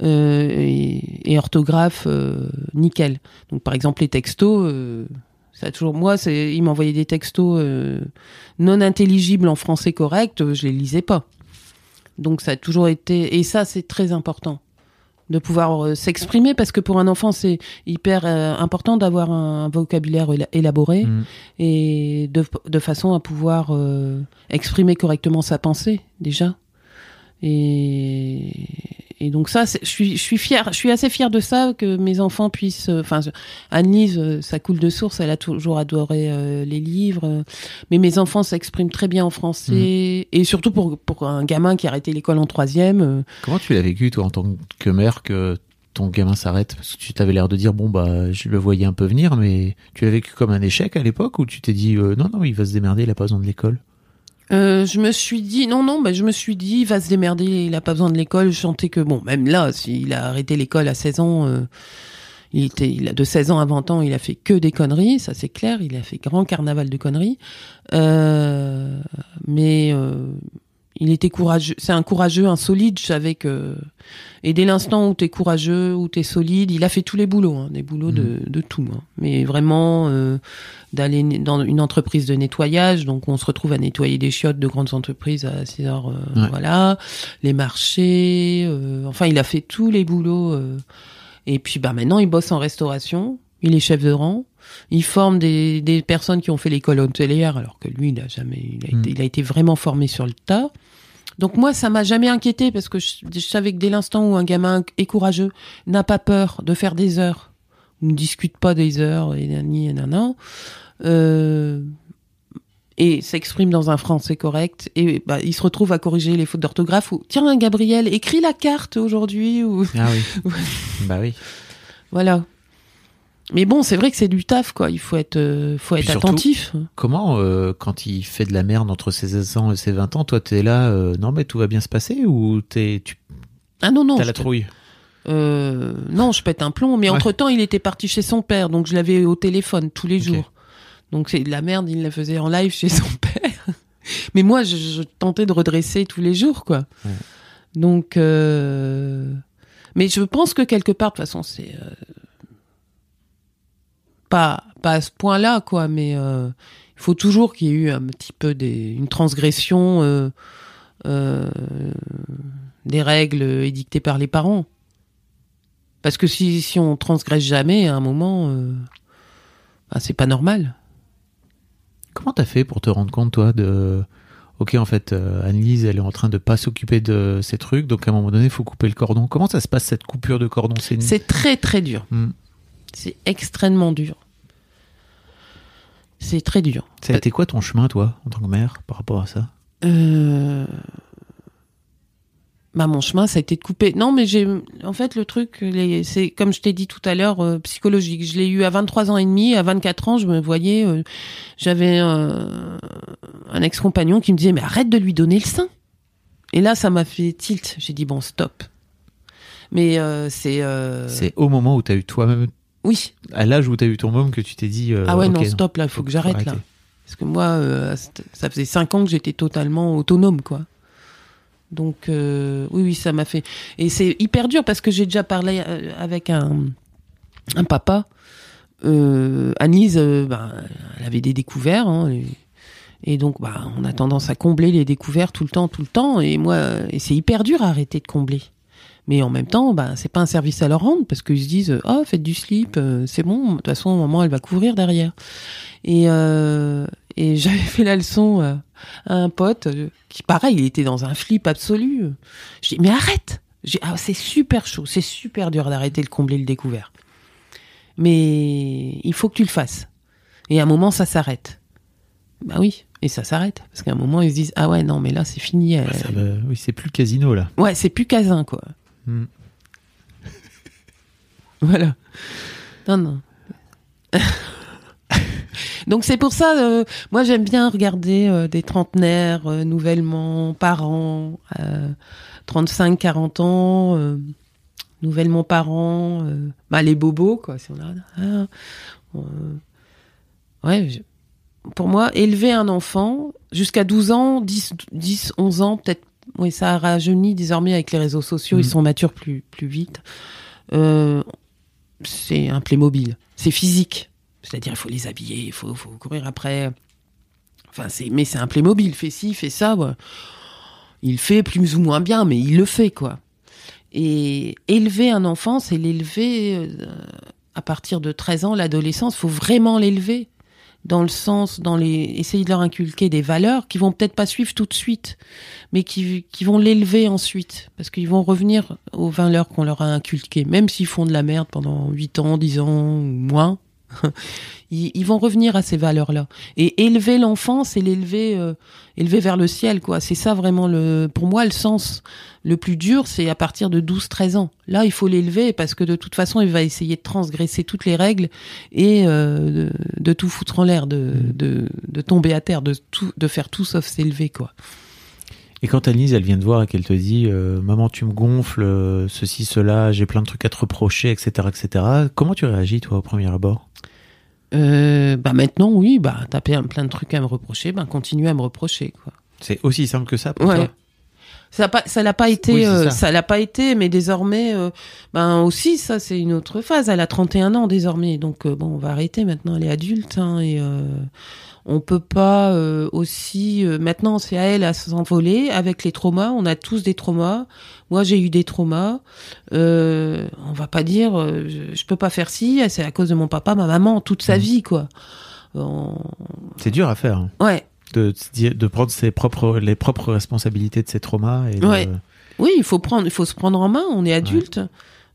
Et, et orthographe nickel. Donc par exemple les textos, ça a toujours moi, c'est il m'envoyait des textos non intelligibles en français correct, je les lisais pas. Donc ça a toujours été et ça c'est très important de pouvoir euh, s'exprimer parce que pour un enfant c'est hyper euh, important d'avoir un, vocabulaire éla- élaboré Mm. et de, de façon à pouvoir euh, exprimer correctement sa pensée déjà. Et, et donc ça, je suis, je suis fière, je suis assez fière de ça que mes enfants puissent. euh, Enfin, euh, ça coule de source, elle a toujours adoré euh, les livres, euh, mais mes enfants s'expriment très bien en français et surtout pour pour un gamin qui a arrêté l'école en troisième. comment tu l'as vécu, toi, en tant que mère, que ton gamin s'arrête? Parce que tu t'avais l'air de dire, bon, bah, je le voyais un peu venir, mais tu l'as vécu comme un échec à l'époque ou tu t'es dit, non, non, il va se démerder, il a pas besoin de l'école? Euh, je me suis dit non non bah, je me suis dit va se démerder il a pas besoin de l'école. Je sentais que bon même là s'il a arrêté l'école à 16 ans euh, il était il a de 16 ans à 20 ans il a fait que des conneries ça c'est clair. Il a fait grand carnaval de conneries. Euh, mais il était courageux c'est un courageux un solide je savais que et dès l'instant où t'es courageux où t'es solide il a fait tous les boulots hein, des boulots de, de tout hein. mais vraiment euh, d'aller dans une entreprise de nettoyage, donc on se retrouve à nettoyer des chiottes de grandes entreprises à 6 heures, euh, Ouais. voilà, les marchés, euh, enfin il a fait tous les boulots. euh, et puis bah maintenant il bosse en restauration, il est chef de rang, il forme des, des personnes qui ont fait l'école hôtelière, alors que lui il a jamais, il a, Mm. été, il a été vraiment formé sur le tas. Donc moi, ça m'a jamais inquiété parce que je, je savais que dès l'instant où un gamin est courageux, n'a pas peur de faire des heures, ne discute pas des heures et nani et nanan, euh, et s'exprime dans un français correct, et bah, il se retrouve à corriger les fautes d'orthographe ou tiens Gabriel, écris la carte aujourd'hui ou Ah oui. bah oui. voilà. Mais bon, c'est vrai que c'est du taf, quoi. Il faut être, euh, faut être surtout- attentif. Comment, euh, quand il fait de la merde entre ses 16 ans et ses 20 ans, toi, t'es là, euh, non, mais tout va bien se passer ou t'es, tu Ah non, non. as je la trouille non, je pète un plomb. Mais Ouais. entre temps, il était parti chez son père, donc je l'avais au téléphone tous les jours. Donc c'est de la merde, il la faisait en live chez son père. Mais moi, je, je tentais de redresser tous les jours, quoi. Ouais. Donc, mais je pense que quelque part, de toute façon, c'est pas pas à ce point-là, quoi. Mais euh, il faut toujours qu'il y ait eu un petit peu des, une transgression euh, euh, des règles édictées par les parents. Parce que si si on transgresse jamais, à un moment, bah, c'est pas normal. Comment t'as fait pour te rendre compte, toi, de. Ok, en fait, Annelise, elle est en train de pas s'occuper de ces trucs, donc à un moment donné, il faut couper le cordon. Comment ça se passe, cette coupure de cordon? C'est très très dur. Hmm. C'est extrêmement dur. C'est très dur. Ça a été quoi ton chemin, toi, en tant que mère, par rapport à ça Euh... Bah, mon chemin, ça a été de couper. Non, mais j'ai, en fait, le truc, les... c'est comme je t'ai dit tout à l'heure, euh, psychologique. Je l'ai eu à 23 ans et demi. À 24 ans, je me voyais, euh, j'avais un ex-compagnon qui me disait, mais arrête de lui donner le sein. Et là, ça m'a fait tilt. J'ai dit, bon, stop. Mais euh, c'est. C'est au moment où t'as eu toi-même, Oui. à l'âge où t'as eu ton môme, que tu t'es dit. euh, ah ouais, non, stop, là, il faut que j'arrête, là. Parce que moi, euh, ça faisait cinq ans que j'étais totalement autonome, quoi. Donc, euh, oui, oui, ça m'a fait. Et c'est hyper dur parce que j'ai déjà parlé avec un, un papa. Anise, euh, ben, elle avait des découvertes. hein, et, donc, bah, on a tendance à combler les découvertes tout le temps, tout le temps. Et moi, et c'est hyper dur à arrêter de combler. Mais en même temps, bah, c'est pas un service à leur rendre parce qu'ils se disent, oh, faites du slip, euh, c'est bon. De toute façon, maman, elle va couvrir derrière. Et, euh, et j'avais fait la leçon euh, à un pote qui, pareil, il était dans un flip absolu. J'ai dit, mais arrête J'ai ah, C'est super chaud, c'est super dur d'arrêter de combler le découvert. Mais il faut que tu le fasses. Et à un moment, ça s'arrête. Bah oui, et ça s'arrête. Parce qu'à un moment, ils se disent, ah ouais, non, mais là, c'est fini. Ça va- oui, c'est plus le casino, là. Ouais, c'est plus casin, quoi. Hmm. voilà. Non, non. Donc c'est pour ça, euh, moi j'aime bien regarder euh, des trentenaires euh, nouvellement parents, euh, 35, 40 ans, nouvellement parents, bah, les bobos quoi. Si on a, ah, ouais, je- pour moi, élever un enfant jusqu'à 12 ans, 10, 10 11 ans, peut-être, oui, ça a rajeuni désormais avec les réseaux sociaux, ils sont matures plus, plus vite. Euh, c'est un Playmobil. C'est physique. C'est-à-dire, il faut les habiller, il faut, faut courir après. Enfin, c'est, mais c'est un Playmobil. Il fait ci, fait ça. ouais. Il fait plus ou moins bien, mais il le fait, quoi. Et élever un enfant, c'est l'élever euh, à partir de 13 ans, l'adolescence. faut vraiment l'élever dans le sens, dans les, essayer de leur inculquer des valeurs qui vont peut-être pas suivre tout de suite, mais qui, qui vont l'élever ensuite, parce qu'ils vont revenir aux valeurs qu'on leur a inculquées, même s'ils font de la merde pendant 8 ans, 10 ans ou moins. Ils, vont revenir à ces valeurs-là. Et élever l'enfant, c'est l'élever, euh, élever vers le ciel, quoi. C'est ça vraiment le, pour moi, le sens le plus dur, c'est à partir de 12-13 ans. Là, il faut l'élever parce que de toute façon, il va essayer de transgresser toutes les règles et euh, de, de tout foutre en l'air, de, de, de tomber à terre, de tout, de faire tout sauf s'élever, quoi. Et quand Annelise, elle vient te voir et qu'elle te dit euh, Maman, tu me gonfles, ceci, cela, j'ai plein de trucs à te reprocher, etc., etc., comment tu réagis, toi, au premier abord? Euh, bah maintenant, oui, bah t'as plein plein de trucs à me reprocher, bah continue à me reprocher, quoi. C'est aussi simple que ça pour Ouais. toi Ça pas, ça l'a pas été, Oui, euh, ça. l'a pas été, mais désormais, euh, ben aussi, ça c'est une autre phase. Elle a 31 ans désormais, donc euh, bon, on va arrêter maintenant. Elle est adulte, hein, et euh, on peut pas euh, aussi. euh, maintenant, c'est à elle à s'envoler avec les traumas. On a tous des traumas. Moi, j'ai eu des traumas. Euh, on va pas dire, euh, je, je peux pas faire ci. C'est à cause de mon papa, ma maman, toute Mmh. sa vie, quoi. On- C'est dur à faire, hein, Ouais. De, prendre ses propres, les propres responsabilités de ses traumas. Et de-. Oui, il faut prendre, il faut se prendre en main. On est adulte,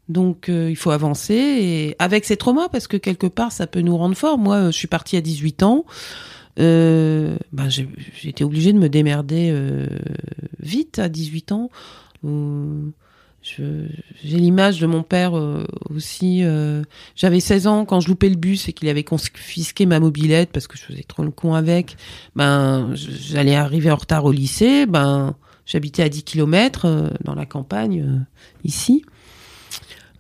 donc euh, il faut avancer et avec ces traumas parce que quelque part ça peut nous rendre forts. Moi, euh, je suis partie à 18 ans. Euh, ben, j'ai été obligée de me démerder vite à 18 ans. Euh, j'ai l'image de mon père euh, aussi. euh, J'avais 16 ans quand je loupais le bus et qu'il avait confisqué ma mobilette parce que je faisais trop le con avec. Ben, j'allais arriver en retard au lycée. Ben, j'habitais à 10 km dans la campagne euh, ici.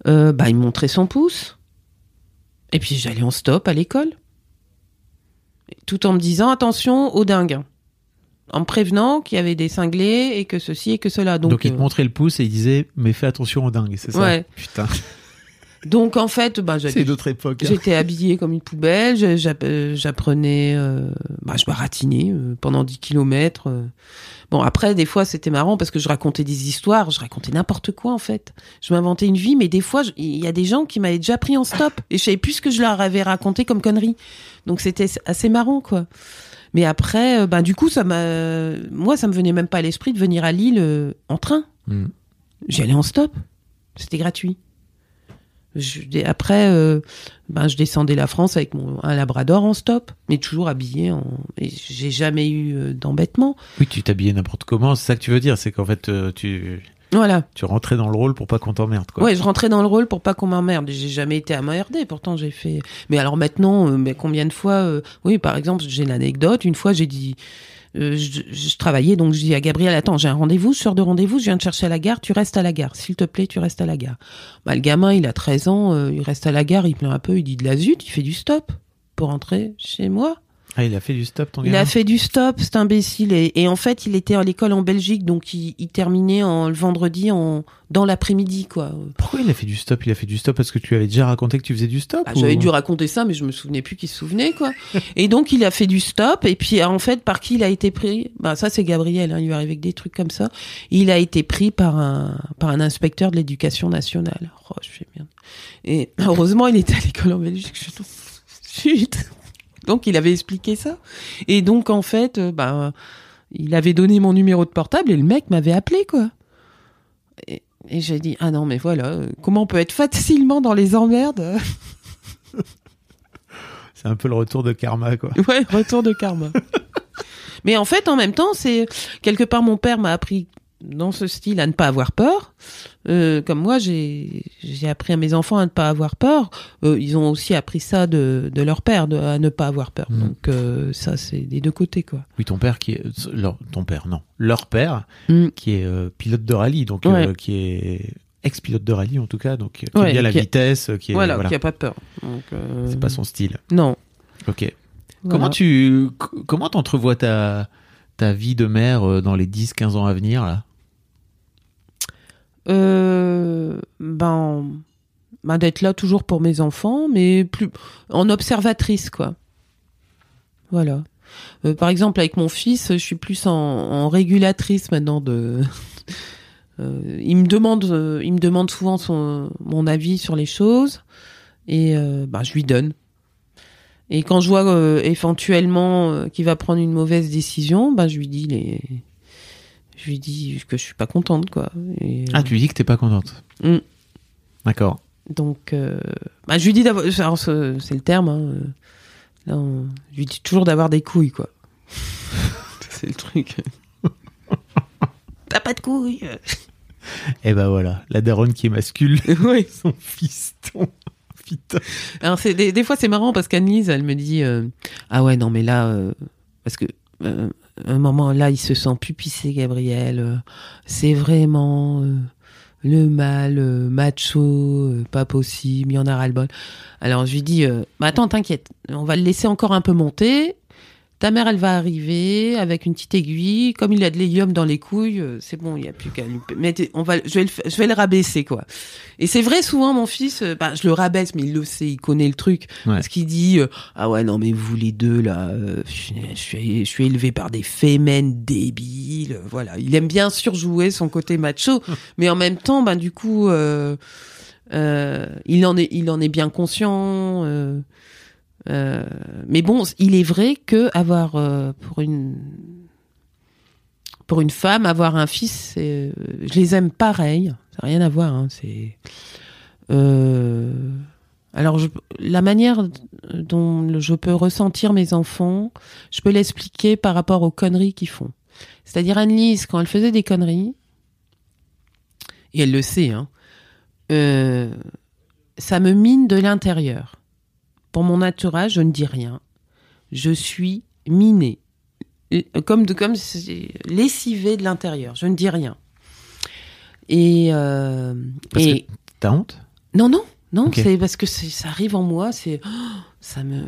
Euh, ben, il me montrait son pouce. Et puis j'allais en stop à l'école. Tout en me disant attention aux dingues. En me prévenant qu'il y avait des cinglés et que ceci et que cela. Donc, Donc, il te euh, montrait le pouce et il disait mais fais attention aux dingues, c'est ça Ouais. Putain, donc en fait, d'autres époques. hein. J'étais habillée comme une poubelle, euh, j'apprenais, euh, bah, je baratinais euh, pendant 10 kilomètres. euh. Bon, après, des fois, c'était marrant parce que je racontais des histoires, je racontais n'importe quoi, en fait. Je m'inventais une vie, mais des fois, il y a des gens qui m'avaient déjà pris en stop et je savais plus ce que je leur avais raconté comme connerie. Donc, c'était assez marrant, quoi. Mais après, ben, du coup, ça m'a, moi, ça me venait même pas à l'esprit de venir à Lille euh, en train. Mm. J'y allais en stop. C'était gratuit. Je- après, euh, ben, je descendais la France avec mon, un labrador en stop, mais toujours habillé en. Et j'ai jamais eu d'embêtement. Oui, tu t'habillais n'importe comment, c'est ça que tu veux dire, c'est qu'en fait tu Voilà. tu rentrais dans le rôle pour pas qu'on t'emmerde quoi. Ouais, je rentrais dans le rôle pour pas qu'on m'emmerde. J'ai jamais été à m'emmerder, pourtant j'ai fait. Mais alors maintenant, euh, mais combien de fois euh, Oui, par exemple, j'ai l'anecdote. Une fois, j'ai dit. euh, je, je travaillais, donc je dis à Gabriel, attends, j'ai un rendez-vous, je sors de rendez-vous, je viens te chercher à la gare, tu restes à la gare. S'il te plaît, tu restes à la gare. Bah, le gamin, il a 13 ans, euh, il reste à la gare, il pleure un peu, il dit de la zut, il fait du stop pour rentrer chez moi. Ah, il a fait du stop ton Il gamin a fait du stop, cet imbécile. Et, et en fait, il était à l'école en Belgique, donc il, il terminait en, le vendredi en, dans l'après-midi, quoi. Pourquoi il a fait du stop? Il a fait du stop parce que tu lui avais déjà raconté que tu faisais du stop Ah, ou- J'avais dû raconter ça, mais je me souvenais plus qu'il se souvenait, quoi. et donc, il a fait du stop. Et puis, en fait, par qui il a été pris? Bah, ça, c'est Gabriel. Hein, il lui arrive avec des trucs comme ça. Il a été pris par un par un inspecteur de l'éducation nationale. Oh, je fais merde. Et heureusement, il était à l'école en Belgique. Je Chut. Donc, il avait expliqué ça. Et donc, en fait, euh, bah, il avait donné mon numéro de portable et le mec m'avait appelé, quoi. Et, et j'ai dit, ah non, mais voilà, euh, comment on peut être facilement dans les emmerdes C'est un peu le retour de karma quoi. Ouais, retour de karma. Mais en fait, en même temps, c'est quelque part mon père m'a appris dans ce style à ne pas avoir peur. Euh, comme moi, j'ai appris à mes enfants à ne pas avoir peur. Euh, ils ont aussi appris ça de, de leur père, de, à ne pas avoir peur. Mm. Donc euh, ça, c'est des deux côtés, quoi. Oui, ton père qui est leur- ton père non, leur père Mm. qui est pilote de rallye donc Ouais. qui est ex-pilote de rallye en tout cas donc qui Ouais, aime bien la qui vitesse qui est voilà, voilà. qui a pas peur. C'est pas son style. Non. OK. Voilà. Comment tu comment t'entrevois ta ta vie de mère dans les 10 15 ans à venir là? Euh, ben, ben d'être là toujours pour mes enfants, mais plus en observatrice, quoi. Voilà. Euh, par exemple, avec mon fils, je suis plus en, régulatrice maintenant de. Euh, il me demande, il me demande souvent son, mon avis sur les choses et euh, ben, je lui donne. Et quand je vois éventuellement qu'il va prendre une mauvaise décision, ben je lui dis les, je lui dis que je suis pas contente quoi. Et, Ah, tu lui dis que t'es pas contente. Mm. D'accord. donc, euh, bah, je lui dis d'avoir, alors, c'est le terme, hein, euh, là, on- je lui dis toujours d'avoir des couilles, quoi. c'est le truc. T'as pas de couilles. Et ben voilà, la daronne qui émascule oui. son fiston. Putain. Alors, des, des fois, c'est marrant parce qu'Annelise, elle me dit, euh, ah ouais, non, mais là, euh, parce que, euh, un moment, là, il se sent pupissé, Gabriel. euh, c'est vraiment euh, le mal, euh, macho, pas possible, il y en a ras-le-bol. Alors, je lui dis, bah, attends, t'inquiète, on va le laisser encore un peu monter. Ta mère, elle va arriver avec une petite aiguille. Comme il a de l'hélium dans les couilles, euh, c'est bon, il n'y a plus qu'à lui. Mais on va, je vais le, fa- je vais le rabaisser, quoi. Et c'est vrai, souvent, mon fils, euh, bah, je le rabaisse, mais il le sait, il connaît le truc. Ouais. Parce qu'il dit, euh, ah ouais, non, mais vous les deux, là, euh, je, suis- je élevé par des fémènes débiles. Voilà. Il aime bien surjouer son côté macho, mais en même temps, ben, du coup, euh, il en est, il en est bien conscient. Euh, mais bon, il est vrai que avoir euh, pour une pour une femme avoir un fils, euh, je les aime pareil. Ça n'a rien à voir. Hein, c'est alors la manière dont je peux ressentir mes enfants, je peux l'expliquer par rapport aux conneries qu'ils font. C'est-à-dire Annelise, quand elle faisait des conneries, et elle le sait, hein, ça me mine de l'intérieur. Pour mon entourage, je ne dis rien. Je suis minée. Comme, de, comme lessivée de l'intérieur. Je ne dis rien. Et. Euh, Parce et que t'as honte? Non, non, non, c'est parce que ça arrive en moi, c'est. oh, ça me.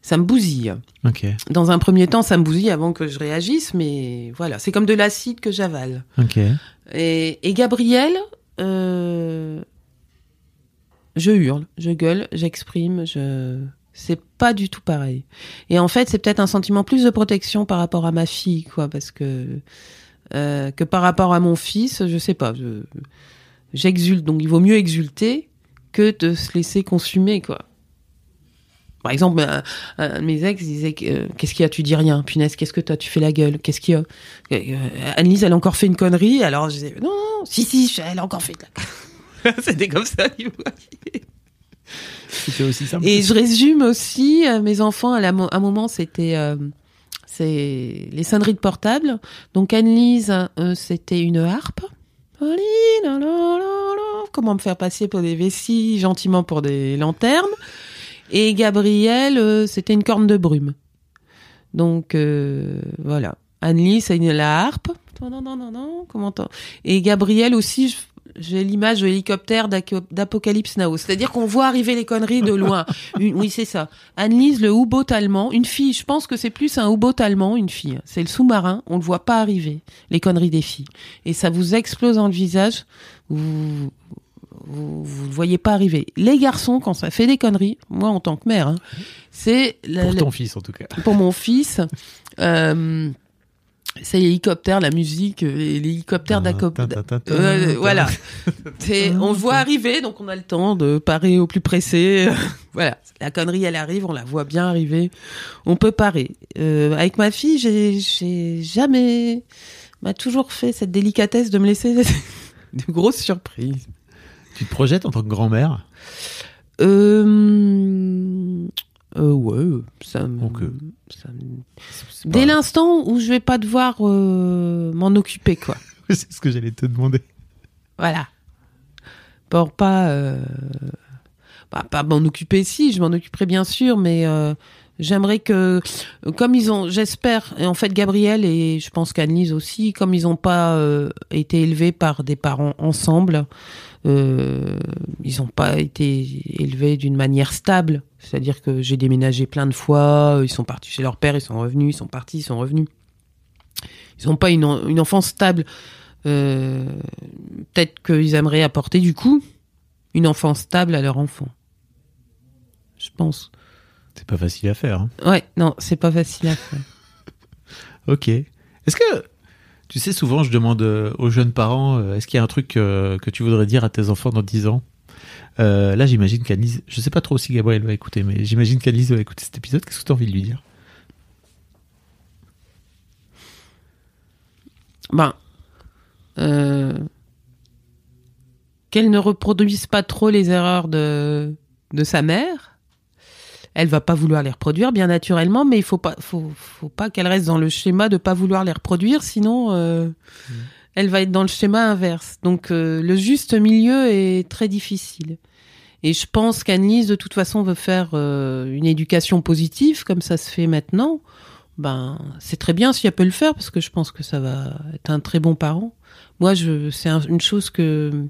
Ça me bousille. Dans un premier temps, ça me bousille avant que je réagisse, mais voilà, c'est comme de l'acide que j'avale. ok. Et, et Gabriel, euh, je hurle, je gueule, j'exprime, je. C'est pas du tout pareil. Et en fait, c'est peut-être un sentiment plus de protection par rapport à ma fille, quoi, parce que euh, que par rapport à mon fils, je sais pas. je- J'exulte, donc il vaut mieux exulter que de se laisser consumer, quoi. Par exemple, un, de mes ex disait euh, Qu'est-ce qu'il y a Tu dis rien. Punaise, qu'est-ce que t'as Tu fais la gueule. Qu'est-ce qu'il y a? Euh, Annelise, elle a encore fait une connerie. Alors je disais Non, non, si, si, elle a encore fait de la. C'était comme ça. il voyait. C'était aussi simple. Et je résume aussi, euh, mes enfants, à la mo- un moment, c'était euh, c'est les sonneries de portable. Donc Annelise, euh, c'était une harpe. Comment me faire passer pour des vessies, gentiment pour des lanternes. Et Gabriel, euh, c'était une corne de brume. Donc euh, voilà. Annelise, c'est la harpe. Non, non, non, non, non. Comment t'en- Et Gabriel aussi, je- j'ai l'image de l'hélicoptère d'Apocalypse Now. C'est-à-dire qu'on voit arriver les conneries de loin. Une- oui, c'est ça. Annelise, le U-boat allemand, une fille, je pense que c'est plus un U-boat allemand, une fille. C'est le sous-marin, on le voit pas arriver, les conneries des filles. Et ça vous explose dans le visage, vous, vous, vous le voyez pas arriver. Les garçons, quand ça fait des conneries, moi en tant que mère, hein, c'est Pour la- ton fils, en tout cas. pour mon fils. Euh, c'est l'hélicoptère, la musique, euh, l'hélicoptère ta, euh, voilà. On le voit arriver, donc on a le temps de parer au plus pressé. voilà, la connerie, elle arrive, on la voit bien arriver. On peut parer. Euh, avec ma fille, j'ai, j'ai jamais, m'a toujours fait cette délicatesse de me laisser de grosses surprises. Tu te projettes en tant que grand-mère? Euh, euh, ouais, ça me, Donc, euh, ça me- Dès l'instant où je vais pas devoir euh, m'en occuper, quoi. C'est ce que j'allais te demander. Voilà. Pour pas, euh, bah, pas m'en occuper, si, je m'en occuperai bien sûr, mais j'aimerais que, comme ils ont, j'espère, et en fait Gabriel et je pense qu'Annelise aussi, comme ils n'ont pas été élevés par des parents ensemble, euh, ils n'ont pas été élevés d'une manière stable. C'est-à-dire que j'ai déménagé plein de fois, ils sont partis chez leur père, ils sont revenus, ils sont partis, ils sont revenus. Ils n'ont pas une enfance stable. Euh, Peut-être qu'ils aimeraient apporter du coup une enfance stable à leur enfant. Je pense. C'est pas facile à faire. hein. Ouais, non, c'est pas facile à faire. Ok. Est-ce que, tu sais, souvent je demande euh, aux jeunes parents, euh, est-ce qu'il y a un truc euh, que tu voudrais dire à tes enfants dans 10 ans? Là, j'imagine qu'Annelise, je sais pas trop si Gabriel va écouter, mais j'imagine qu'Annelise va écouter cet épisode. Qu'est-ce que tu as envie de lui dire? Ben, qu'elle ne reproduise pas trop les erreurs de, de sa mère. Elle va pas vouloir les reproduire, bien naturellement, mais il faut pas, faut, faut pas qu'elle reste dans le schéma de pas vouloir les reproduire, sinon euh, elle va être dans le schéma inverse. Donc euh, le juste milieu est très difficile. Et je pense qu'Annelise, de toute façon, veut faire euh, une éducation positive, comme ça se fait maintenant. Ben, c'est très bien si elle peut le faire, parce que je pense que ça va être un très bon parent. Moi, je, c'est un- une chose que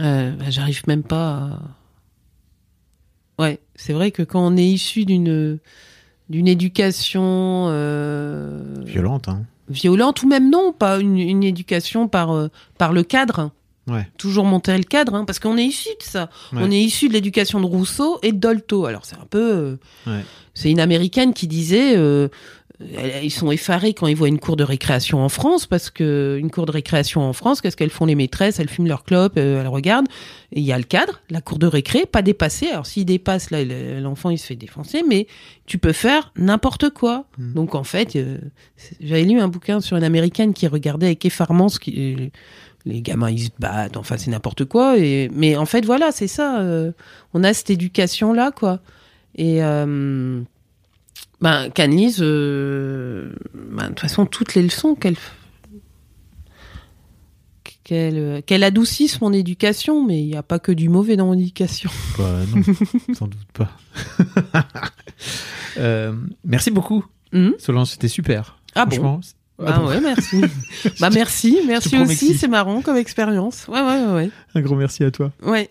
euh, ben, j'arrive même pas. Ouais, c'est vrai que quand on est issu d'une d'une éducation euh, Violente, hein violente ou même non, pas une, une éducation par euh, par le cadre. Ouais. Toujours monter le cadre, hein, parce qu'on est issu de ça. Ouais. On est issu de l'éducation de Rousseau et de Dolto. Alors c'est un peu, euh, Ouais. c'est une américaine qui disait, ils sont effarés quand ils voient une cour de récréation en France, parce que une cour de récréation en France, qu'est-ce qu'elles font les maîtresses? Elles fument leur clope, euh, elles regardent. Et il y a le cadre, la cour de récré, pas dépassé. Alors s'il dépasse, là, le- l'enfant il se fait défoncer, mais tu peux faire n'importe quoi. Mm. Donc en fait, euh, j'avais lu un bouquin sur une américaine qui regardait avec effarement ce qui les gamins ils se battent, enfin c'est n'importe quoi. Et mais en fait voilà, c'est ça. euh, on a cette éducation là quoi. Et euh, ben Canlise, euh, ben, de toute façon toutes les leçons qu'elle qu'elle qu'elle adoucisse mon éducation, mais il n'y a pas que du mauvais dans mon éducation. Bah, non, sans doute pas. Euh, merci beaucoup, Hum Solange, c'était super. Ah bon? Franchement, Ah ah bon? ouais, merci. bah merci, merci aussi, si. c'est marrant comme expérience. Ouais, ouais, ouais, Un gros merci à toi. Ouais.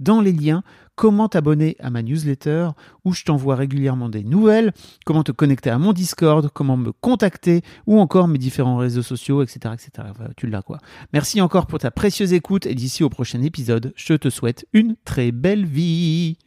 dans les liens comment t'abonner à ma newsletter où je t'envoie régulièrement des nouvelles, comment te connecter à mon Discord, comment me contacter ou encore mes différents réseaux sociaux, etc. etc. Tu l'as quoi. Merci encore pour ta précieuse écoute et d'ici au prochain épisode, je te souhaite une très belle vie.